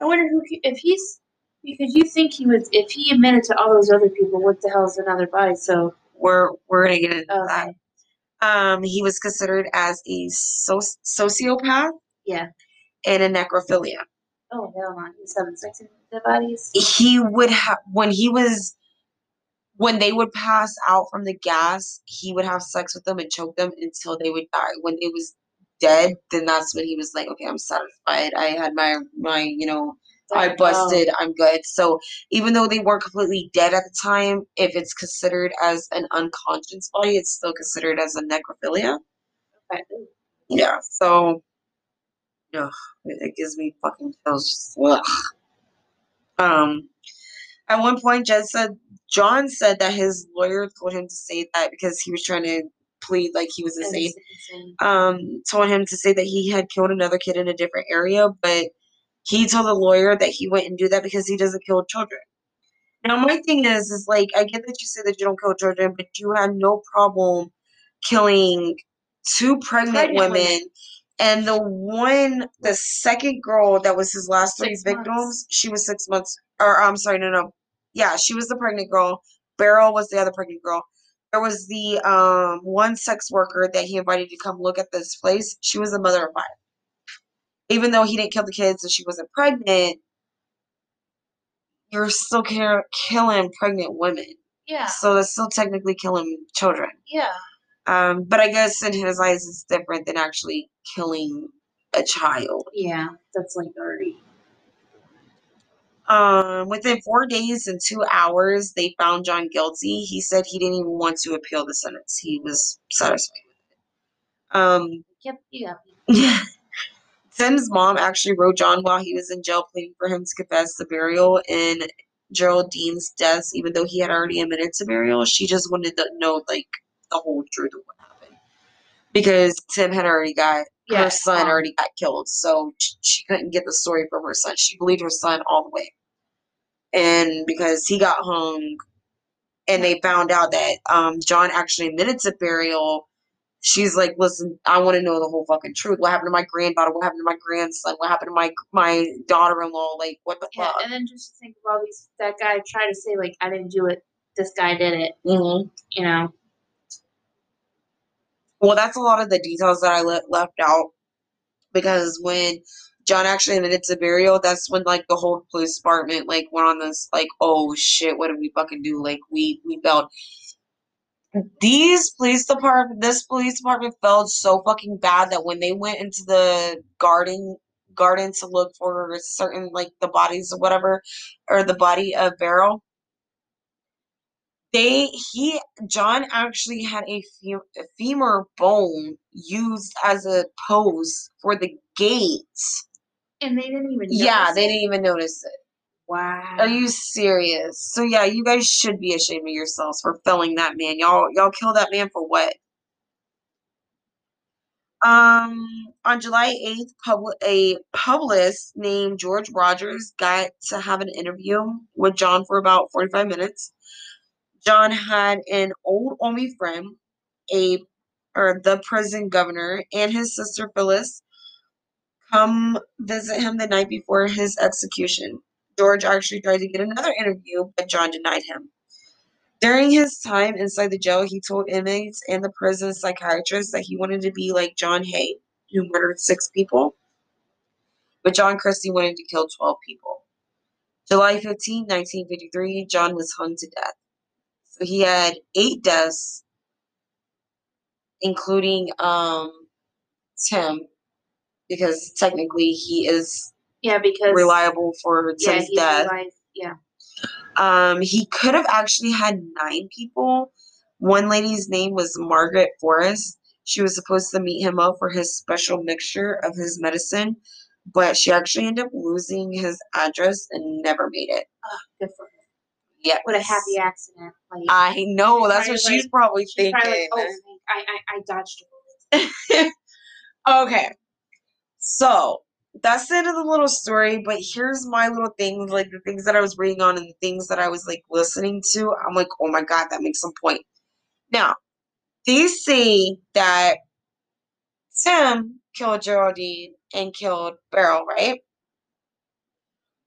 I wonder who if he's because you think he was if he admitted to all those other people, what the hell is another body? So We're we're gonna get into that. Um, he was considered as a soci- sociopath yeah. and a necrophilia. Oh hell on! he's having sex with dead bodies. he would have when he was when they would pass out from the gas he would have sex with them and choke them until they would die. When they was dead then that's when he was like okay i'm satisfied. I had my my you know i busted. I'm good. So even though they weren't completely dead at the time if it's considered as an unconscious body it's still considered as a necrophilia. Okay. yeah so yeah it, it gives me fucking chills. Just ugh. um at one point Jed said John said that his lawyer told him to say that because he was trying to plead like he was insane. Um told him to say that he had killed another kid in a different area, but he told the lawyer that he wouldn't do that because he doesn't kill children. Now my thing is is like I get that you say that you don't kill children, but you had no problem killing two pregnant, Pregnant women, women. and the one the second girl that was his last three Six months. victims, she was six months or I'm sorry, no no. Yeah, she was the pregnant girl. Beryl was the other pregnant girl. There was the um one sex worker that he invited to come look at this place. She was a mother of five. Even though he didn't kill the kids and she wasn't pregnant, you're still ki- killing pregnant women. Yeah, So that's still technically killing children. yeah. Um, but I guess in his eyes, it's different than actually killing a child. Yeah, that's like already. Um, within four days and two hours, they found John guilty. He said he didn't even want to appeal the sentence. He was satisfied with it. Um, Yep, got. Tim's [laughs] mom actually wrote John while he was in jail, pleading for him to confess to Beryl and Geraldine's death, even though he had already admitted to Beryl. She just wanted to know like the whole truth of what happened because Tim had already got Yeah, her son um, already got killed, so sh- she couldn't get the story from her son. She believed her son all the way, and because he got hung, and they found out that um, John actually admitted to Beryl. She's like, listen, I want to know the whole fucking truth. What happened to my granddaughter? What happened to my grandson? What happened to my my daughter-in-law? Like, what the Yeah, fuck? and then just to think of all these that guy tried to say like I didn't do it. This guy did it. hmm You know. Well, that's a lot of the details that I le- left out because when John actually admitted to Beryl, that's when like the whole police department like went on this like, oh shit, what did we fucking do? Like we we failed. These police department, this police department felt so fucking bad that when they went into the garden garden to look for certain like the bodies or whatever, or the body of Beryl, they he John actually had a, fe- a femur bone used as a post for the gates. And they didn't even. Yeah, they it? didn't even notice it. Wow. Are you serious? So yeah, you guys should be ashamed of yourselves for felling that man. Y'all y'all killed that man for what? Um, on July 8th, public a publicist named George Rogers got to have an interview with John for about 45 minutes. John had an old army friend, a or the prison governor, and his sister Phyllis come visit him the night before his execution. George actually tried to get another interview, but John denied him. During his time inside the jail, he told inmates and the prison psychiatrist that he wanted to be like John Hay, who murdered six people. But John Christie wanted to kill 12 people. July 15, 1953, John was hung to death. So he had eight deaths, including um Tim, because technically he is Yeah, because reliable for yeah, Tim's he's death. alive. Yeah. Um, he could have actually had nine people. One lady's name was Margaret Forrest. She was supposed to meet him up for his special mixture of his medicine, but she actually ended up losing his address and never made it. Good for him. Yeah, What a happy accident. Like I know. That's what she's like- probably she's thinking. probably like, oh, I, I, I dodged a bullet. [laughs] okay. So that's the end of the little story, but here's my little thing, like the things that I was reading on and the things that I was like listening to. I'm like, oh my god, that makes some point. Now, they say that Tim killed Geraldine and killed Beryl, right?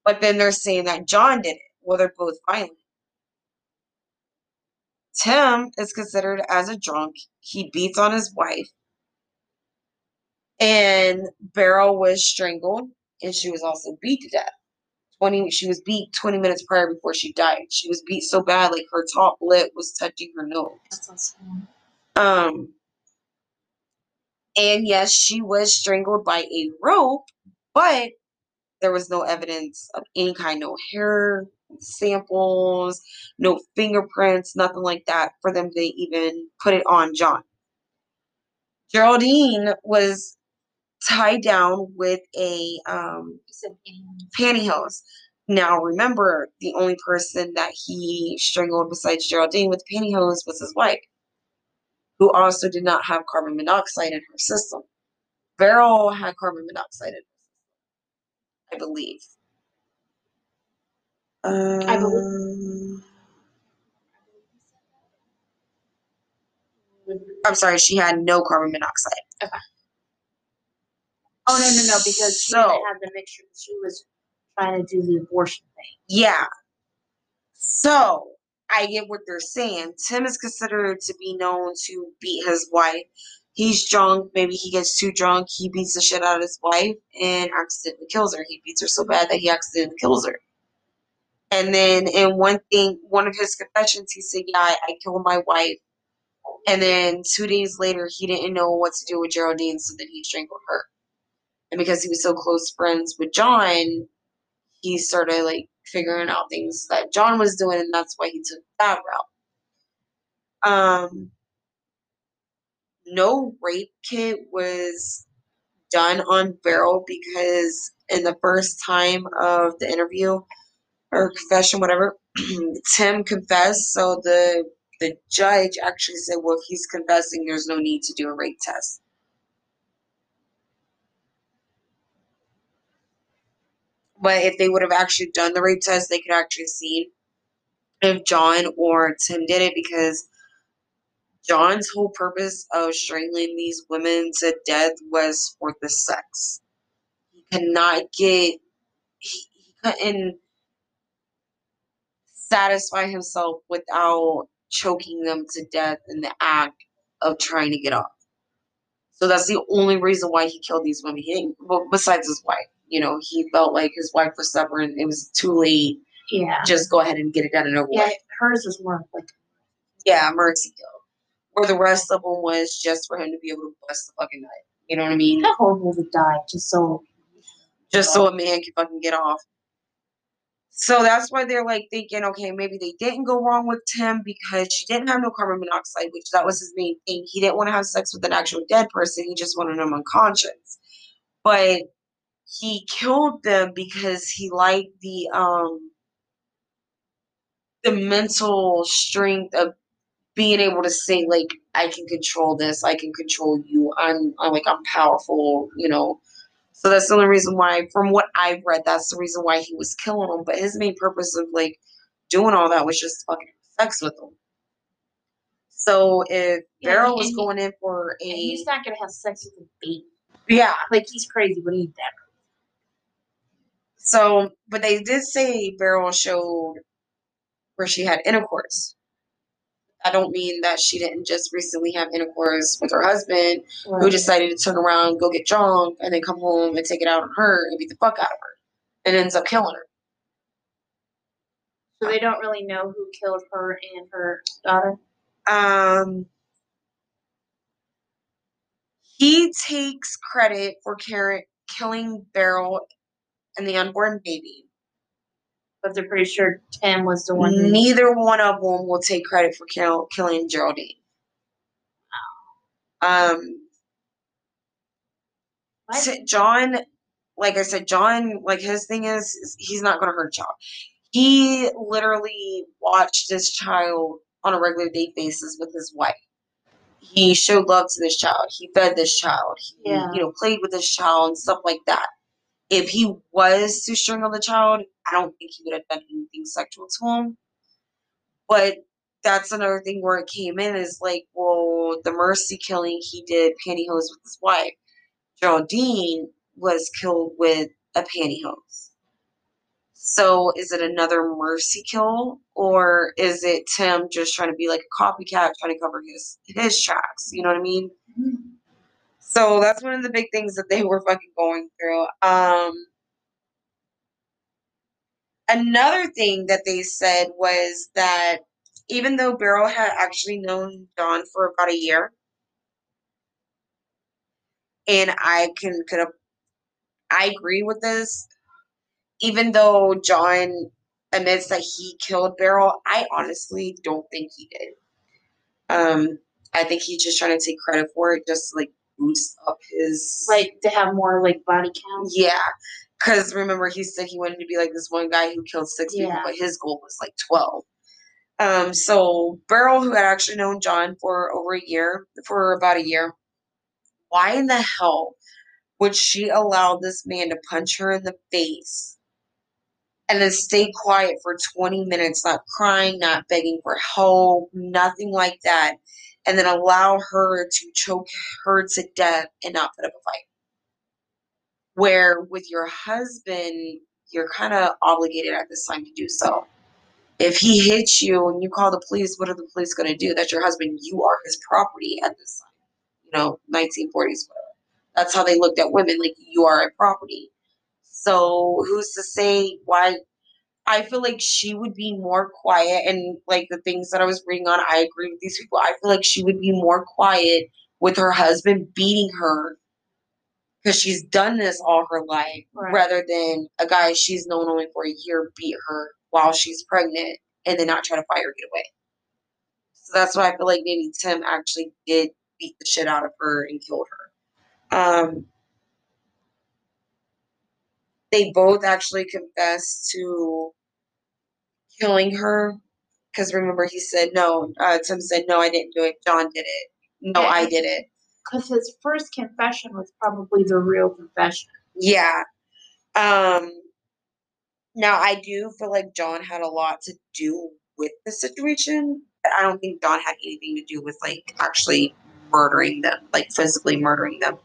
But then they're saying that John did it. Well, they're both violent. Tim is considered as a drunk. He beats on his wife. And Beryl was strangled and she was also beat to death. 20 she was beat 20 minutes prior before she died. She was beat so bad like her top lip was touching her nose. That's awesome. Um and yes, she was strangled by a rope, but there was no evidence of any kind, no hair samples, no fingerprints, nothing like that for them to even put it on John. Geraldine was tied down with a um, You said anyone. pantyhose. Now, remember, the only person that he strangled besides Geraldine with pantyhose was his wife, who also did not have carbon monoxide in her system. Beryl had carbon monoxide in her system, I believe. I believe- Um, I'm sorry, she had no carbon monoxide. Oh no no no because she have the mixture. She was trying to do the abortion thing. Yeah. So I get what they're saying. Tim is considered to be known to beat his wife. He's drunk. Maybe he gets too drunk. He beats the shit out of his wife and accidentally kills her. He beats her so bad that he accidentally kills her. And then in one thing, one of his confessions, he said, "Yeah, I, I killed my wife." And then two days later, he didn't know what to do with Geraldine, so then he strangled her. And because he was so close friends with John, he started like figuring out things that John was doing, and that's why he took that route. Um, no rape kit was done on Beryl because in the first time of the interview or confession, whatever, [clears throat] Tim confessed. So the the judge actually said, "Well, if he's confessing, there's no need to do a rape test." But if they would have actually done the rape test, they could actually see if John or Tim did it because John's whole purpose of strangling these women to death was for the sex. He could not get, he, he couldn't satisfy himself without choking them to death in the act of trying to get off. So that's the only reason why he killed these women. He didn't, besides his wife, you know, he felt like his wife was suffering. It was too late. Yeah. Just go ahead and get it done and over Yeah, with. hers was more like Yeah, mercy kill. Where the rest of them was just for him to be able to bust the fucking knife. You know what I mean? how horrible to die just so Just so a man can fucking get off. So that's why they're like thinking, okay, maybe they didn't go wrong with Tim because she didn't have no carbon monoxide, which that was his main thing. He didn't want to have sex with an actual dead person. He just wanted him unconscious. But he killed them because he liked the um the mental strength of being able to say like I can control this, I can control you. I'm, I'm like I'm powerful, you know. So that's the only reason why, from what I've read, that's the reason why he was killing them. But his main purpose of like doing all that was just fucking sex with them. So if Yeah, Beryl was he- going in for and a he's not gonna have sex with a baby. yeah, Like he's crazy, but he that so but they did say Beryl showed where she had intercourse. I don't mean that she didn't just recently have intercourse with her husband who decided to turn around, go get drunk, and then come home and take it out on her and beat the fuck out of her, and ends up killing her. So they don't really know who killed her and her daughter. Um, he takes credit for car- killing Beryl and the unborn baby. But they're pretty sure Tim was the one who Neither one of them will take credit for kill- killing Geraldine. Um, What? John, like I said, John, like his thing is, is he's not going to hurt y'all. He literally watched this child on a regular day basis with his wife. He showed love to this child. He fed this child. He, Yeah. you know, played with this child and stuff like that. If he was to strangle the child, I don't think he would have done anything sexual to him. But that's another thing where it came in is like, well, the mercy killing he did pantyhose with his wife. Geraldine was killed with a pantyhose. So is it another mercy kill or is it Tim just trying to be like a copycat trying to cover his his tracks? You know what I mean? Mm-hmm. So that's one of the big things that they were fucking going through. Um another thing that they said was that even though Beryl had actually known John for about a year, and I can could I agree with this. Even though John admits that he killed Beryl, I honestly don't think he did. Um, I think he's just trying to take credit for it, just like boost up his like to have more like body count. yeah. Because remember, he said he wanted to be like this one guy who killed six people, but his goal was like twelve. Um, so Beryl, who had actually known John for over a year, for about a year, why in the hell would she allow this man to punch her in the face and then stay quiet for 20 minutes, not crying, not begging for help, nothing like that, and then allow her to choke her to death and not put up a fight? Where with your husband, you're kind of obligated at this time to do so. If he hits you and you call the police, what are the police going to do? That's your husband. You are his property at this time. You know, 1940s, whatever. That's how they looked at women, like you are a property. So who's to say why? I feel like she would be more quiet, and like the things that I was reading on, I agree with these people. I feel like she would be more quiet with her husband beating her because she's done this all her life, Right. rather than a guy she's known only for a year beat her while she's pregnant and then not try to fight her get away. So that's why I feel like maybe Tim actually did beat the shit out of her and killed her. Um, they both actually confessed to killing her because remember he said no. Uh, Tim said no, I didn't do it. John did it. No, Yeah. I did it. Because his first confession was probably the real confession. Yeah. Um now I do feel like John had a lot to do with the situation, but I don't think John had anything to do with like actually murdering them, like physically murdering them.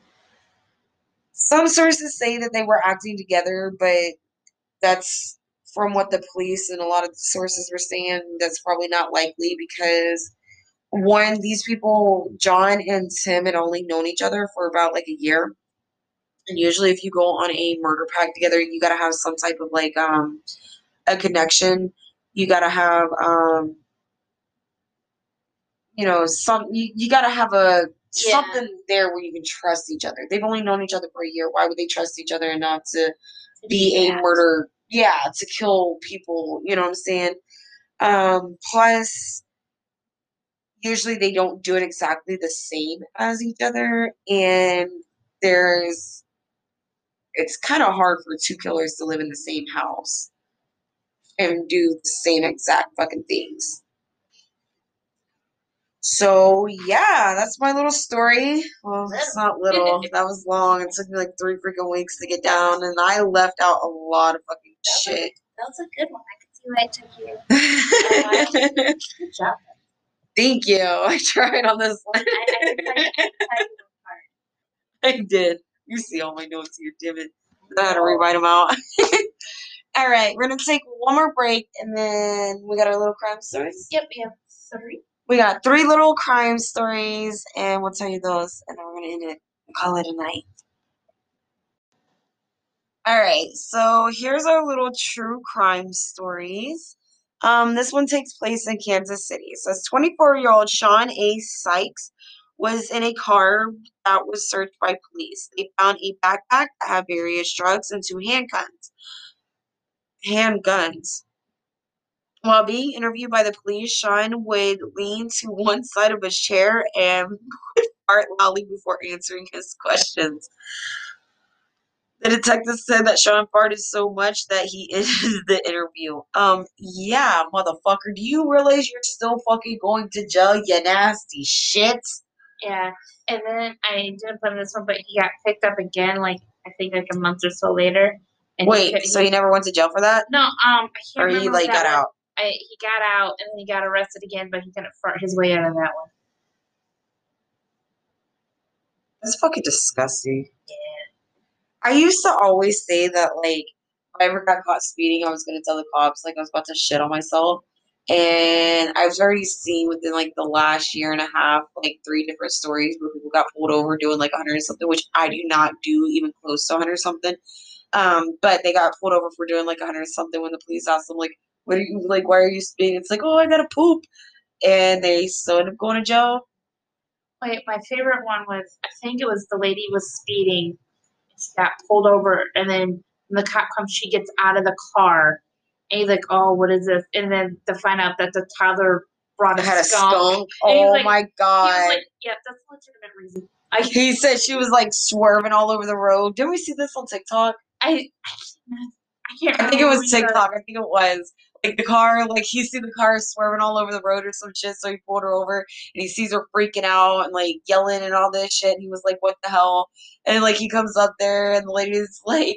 Some sources say that they were acting together, but that's from what the police and a lot of sources were saying, that's probably not likely because one, these people, John and Tim, had only known each other for about like a year. And usually, if you go on a murder pack together, you gotta have some type of like um a connection. You gotta have um you know some you, you gotta have a Yeah. something there where you can trust each other. They've only known each other for a year. Why would they trust each other enough to be a Yeah. murder? Yeah, to kill people. You know what I'm saying? Um, plus, usually they don't do it exactly the same as each other, and there's it's kind of hard for two killers to live in the same house and do the same exact fucking things. So yeah, that's my little story. Well, it's not little. [laughs] that was long. It took me like three freaking weeks to get down, and I left out a lot of fucking shit. That was a good one. I could see why it took you. [laughs] Good job. Thank you. I tried on this one. I, I [laughs] can tell you, I can tell you apart. I did. You see all my notes here, damn it. I had to oh. rewrite them out. all right, we're gonna take one more break, and then we got our little crime stories. Yep, we have three. We got three little crime stories, and we'll tell you those, and then we're gonna end it and call it a night. All right, so here's our little true crime stories. Um, this one takes place in Kansas City. It says 24 year old Sean A. Sykes was in a car that was searched by police. They found a backpack that had various drugs and two handguns. Handguns. While being interviewed by the police, Sean would lean to [laughs] one side of his chair and [laughs] would fart loudly before answering his questions. The detective said that Sean farted so much that he [laughs] ended the interview. Um, yeah, motherfucker, do you realize you're still fucking going to jail, you nasty shit? Yeah, and then I didn't put in this one, but he got picked up again, like I think like a month or so later. Wait, could- so he never went to jail for that? no, um, Or he like got out? I, he got out and then he got arrested again, but he couldn't fart his way out of that one. That's fucking disgusting. Yeah. I used to always say that like if I ever got caught speeding, I was gonna tell the cops like I was about to shit on myself. And I've already seen within like the last year and a half, like three different stories where people got pulled over doing like 100 something, which I do not do even close to 100 something. Um, but they got pulled over for doing like 100 something when the police asked them like, "What are you like? Why are you speeding?" It's like, "Oh, I gotta poop," and they still end up going to jail. Wait, my favorite one was I think it was the lady was speeding. She got pulled over, and then when the cop comes, she gets out of the car, and he's like, "Oh, what is this?" And then to find out that the toddler brought a had a skunk. skunk. And he Oh like- my He was god. like, "Yeah, that's a legitimate reason." I He said she was like swerving all over the road. Didn't we see this on TikTok? I I can't, I can't I think it was TikTok. I think it was. Like the car, like he see the car swerving all over the road or some shit, so he pulled her over and he sees her freaking out and like yelling and all this shit. And he was like, What the hell? And like he comes up there and the lady's [laughs] like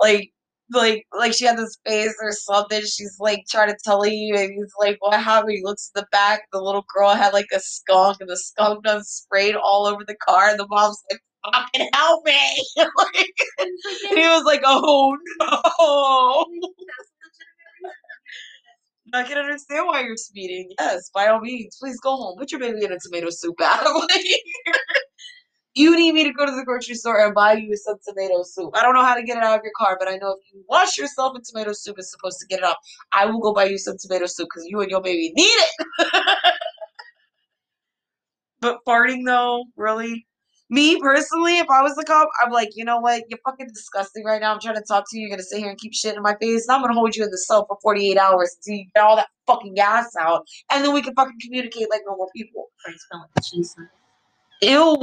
like like like she had this face or something. She's like trying to tell you and he's like, What happened? He looks at the back, the little girl had like a skunk and the skunk done sprayed all over the car and the mom's like, Fucking help me [laughs] like, and he was like, Oh no [laughs] I can understand why you're speeding. Yes, by all means, please go home. Put your baby in a tomato soup bag. Like, [laughs] you need me to go to the grocery store and buy you some tomato soup. I don't know how to get it out of your car, but I know if you wash yourself in tomato soup, it's supposed to get it out. I will go buy you some tomato soup because you and your baby need it. [laughs] but farting though, really? Me personally, if I was the cop, I'm like, you know what? You're fucking disgusting right now. I'm trying to talk to you. You're gonna sit here and keep shit in my face. And I'm gonna hold you in the cell for 48 hours until you get all that fucking gas out, and then we can fucking communicate like normal people. Praise God, Jesus. Ew.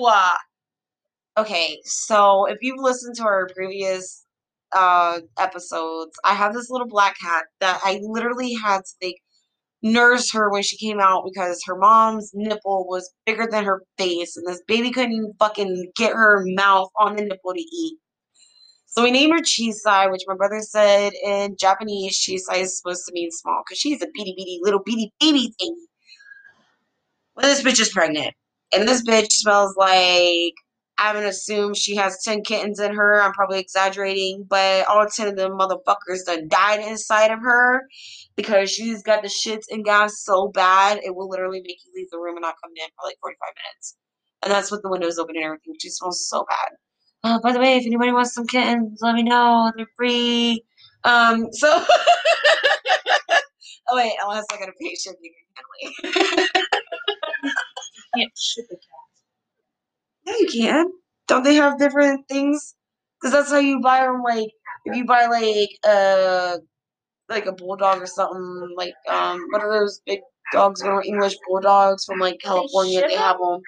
Okay, so if you've listened to our previous uh episodes, I have this little black cat that I literally had to like nurse her when she came out because her mom's nipple was bigger than her face, and this baby couldn't fucking get her mouth on the nipple to eat. So we named her Chisai, which my brother said in Japanese, Chisai is supposed to mean small because she's a bitty bitty little bitty baby thing. Well, this bitch is pregnant, and this bitch smells like I'm gonna assume she has 10 kittens in her. I'm probably exaggerating, but all 10 of them motherfuckers died inside of her because she's got the shits and gas so bad it will literally make you leave the room and not come in for like 45 minutes. And that's with the windows open and everything. She smells so bad. Uh, by the way, if anybody wants some kittens, let me know. They're free. Um, so. [laughs] oh, wait, unless I got a patient you can handle Can't shit the cat. Yeah, you can. Don't they have different things? Because that's how you buy them. Like if you buy like a like a bulldog or something. Like um, what are those big dogs? Or English bulldogs from like California. ship They have them,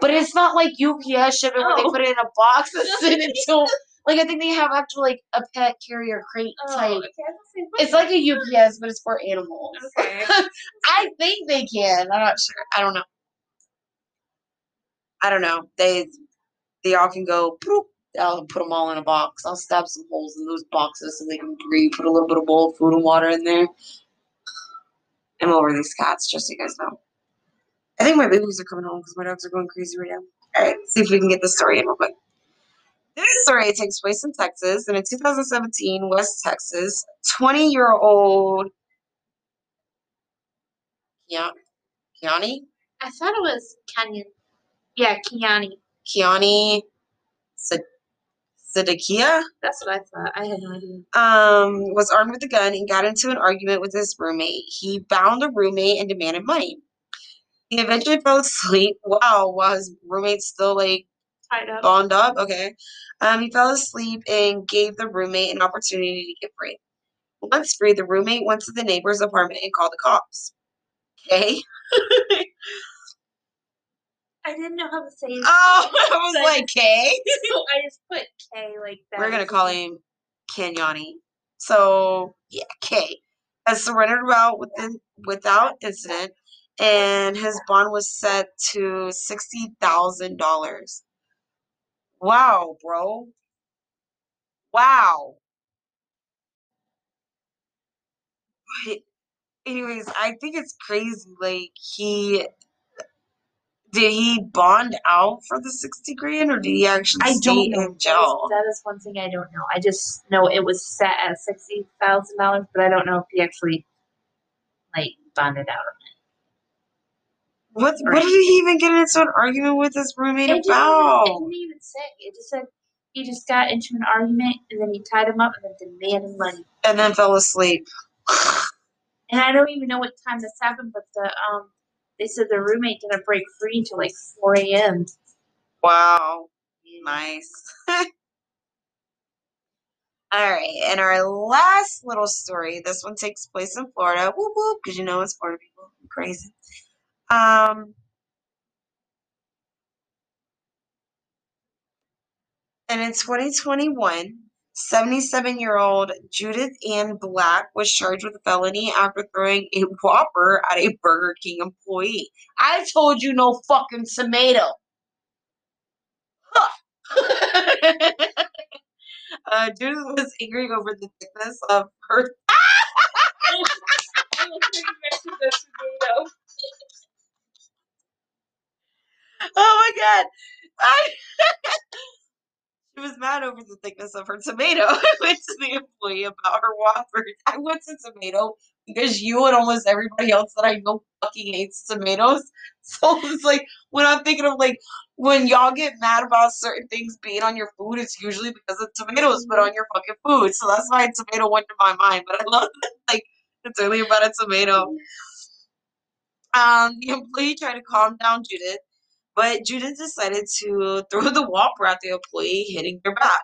but it's not like UPS shipping where they Oh. put it in a box and [laughs] send it to. Like I think they have actual like a pet carrier crate Oh, type. okay. I was gonna say, what It's like a UPS, but it's for animals. Okay. [laughs] I think they can. I'm not sure. I don't know. I don't know. They they all can go. Poop. I'll put them all in a box. I'll stab some holes in those boxes so they can breathe. Put a little bit of bowl of food and water in there. I'm over these cats, just so you guys know. I think my babies are coming home because my dogs are going crazy right now. All right, see if we can get this story in real quick. This story takes place in Texas, and in 2017, West Texas, 20 year old Keani I thought it was Canyon. Yeah, Kiani. Keani Sa- Zedekiah That's what I thought. I had no idea. um, was armed with a gun and got into an argument with his roommate. He bound the roommate and demanded money. He eventually fell asleep. Wow, while his roommate's still like Tied up. bound up. Okay. Um, he fell asleep and gave the roommate an opportunity to get free. Once free, the roommate went to the neighbor's apartment and called the cops. Okay. [laughs] I didn't know how to say it. Oh, [laughs] I was like, okay. [laughs] so I just put K like that. We're gonna call him Kenyani. So yeah, K has surrendered without within without incident, and his bond was set to sixty thousand dollars. Wow, bro. Wow. But anyways, I think it's crazy. Like he did he bond out for the sixty grand, or did he actually I stay don't know. in jail? That is, one thing I don't know. I just know it was set at sixty thousand dollars, but I don't know if he actually like bonded out. On it. What what did he even get into an argument with his roommate It didn't, about? even, it didn't even say. It just said he just got into an argument and then he tied him up and then demanded money. And then fell asleep. [sighs] And I don't even know what time this happened, but the um they said the roommate didn't break free until like four a.m. Wow. Nice. [laughs] All right, and our last little story. This one takes place in Florida. Whoop whoop, because you know it's Florida people. Crazy. Um, and in 2021, 77 year old Judith Ann Black was charged with a felony after throwing a Whopper at a Burger King employee. I told you no fucking tomato. Huh. [laughs] uh, Judith was angry over the thickness of her. [laughs] Oh my god! I was mad over the thickness of her tomato. [laughs] I went to the employee about her Whopper. I went to tomato because you and almost everybody else that I know fucking hates tomatoes. [laughs] So it's like when I'm thinking of like when y'all get mad about certain things being on your food, it's usually because of tomatoes put on your fucking food. So that's why tomato went to my mind. But I love [laughs] that like it's really about a tomato. Um, the employee tried to calm down Judith, but Judith decided to throw the Whopper at the employee, hitting their back.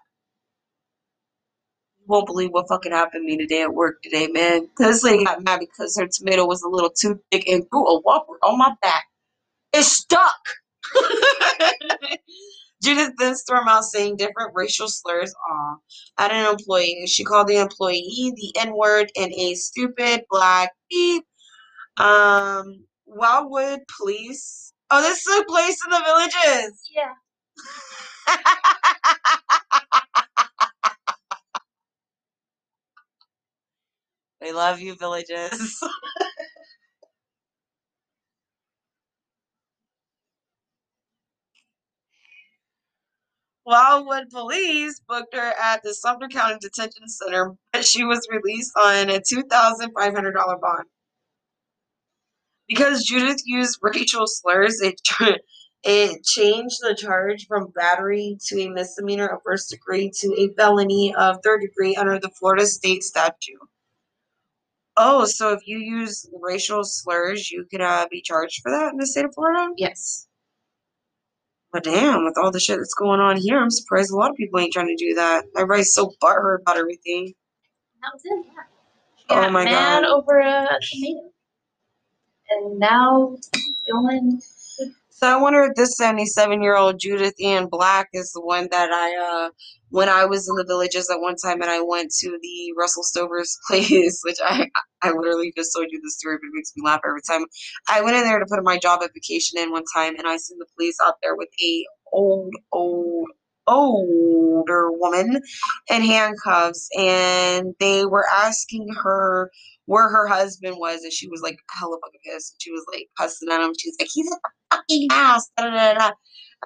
You won't believe what fucking happened to me today at work today, man. This lady got mad because her tomato was a little too thick and threw a Whopper on my back. It stuck. [laughs] Judith then stormed out saying different racial slurs aw, at an employee. She called the employee the N word and a stupid black beep. Um, Wildwood Police. Oh, this is took place in the villages. Yeah. [laughs] they love you, villages. [laughs] Wildwood police booked her at the Sumter County Detention Center, but she was released on a $2,500 bond. Because Judith used racial slurs, it, [laughs] it changed the charge from battery to a misdemeanor of first degree to a felony of third degree under the Florida state statute. Oh, so if you use racial slurs, you could uh, be charged for that in the state of Florida? Yes. But damn, with all the shit that's going on here, I'm surprised a lot of people ain't trying to do that. Everybody's so butthurt about everything. That was it. Yeah. She Oh got my mad God. over a tomato, and now going. So I wonder if this 77 year old Judith Ann Black is the one that I, uh, when I was in the villages at one time and I went to the Russell Stover's [laughs] place, which I, I literally just told you the story, but it makes me laugh every time. I went in there to put my job application in one time and I seen the police out there with a old, old, older woman in handcuffs and they were asking her where her husband was and she was like hella fucking pissed. She was like cussing at him. She was like, he's at the fucking house. Da, da, da.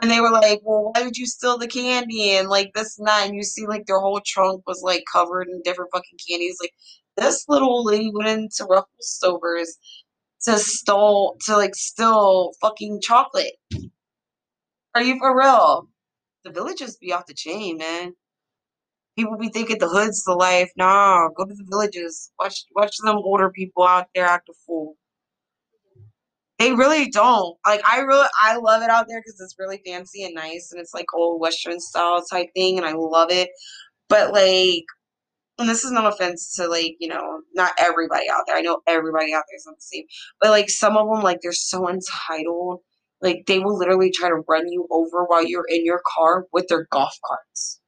And they were like, well, why did you steal the candy? And like this and that. And you see like their whole trunk was like covered in different fucking candies. Like this little lady went into Russell Stovers to stole to like steal fucking chocolate. Are you for real? The villages be off the chain, man. People be thinking the hood's the life. Nah, go to the villages. Watch watch them older people out there act a fool. They really don't. Like I really I love it out there because it's really fancy and nice and it's like old western style type thing and I love it. But like and this is no offense to like, you know, not everybody out there. I know everybody out there is not the same. But like some of them like they're so entitled. Like they will literally try to run you over while you're in your car with their golf carts.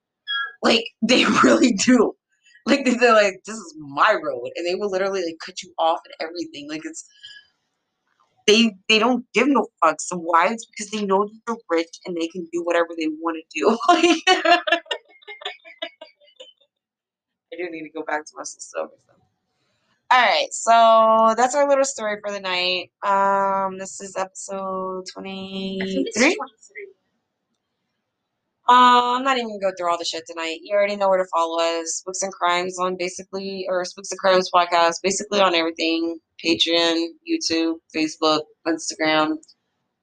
Like [laughs] they really do. Like they're like, this is my road, and they will literally like cut you off and everything. Like it's they they don't give no fucks. So why? It's because they know that they're rich and they can do whatever they want to do. [laughs] I do need to go back to Silver. So. All right, so that's our little story for the night. Um, this is episode twenty three. Uh, I'm not even gonna go through all the shit tonight. You already know where to follow us. Spooks and Crimes on basically, or Spooks and Crimes podcast, basically on everything. Patreon, YouTube, Facebook, Instagram,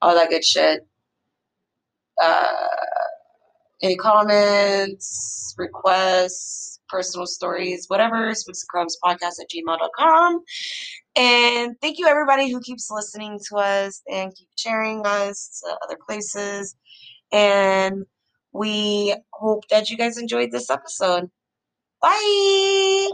all that good shit. Uh, any comments, requests, personal stories, whatever, Spooks and Crimes podcast at gmail.com. And thank you everybody who keeps listening to us and keep sharing us to other places. And we hope that you guys enjoyed this episode. Bye.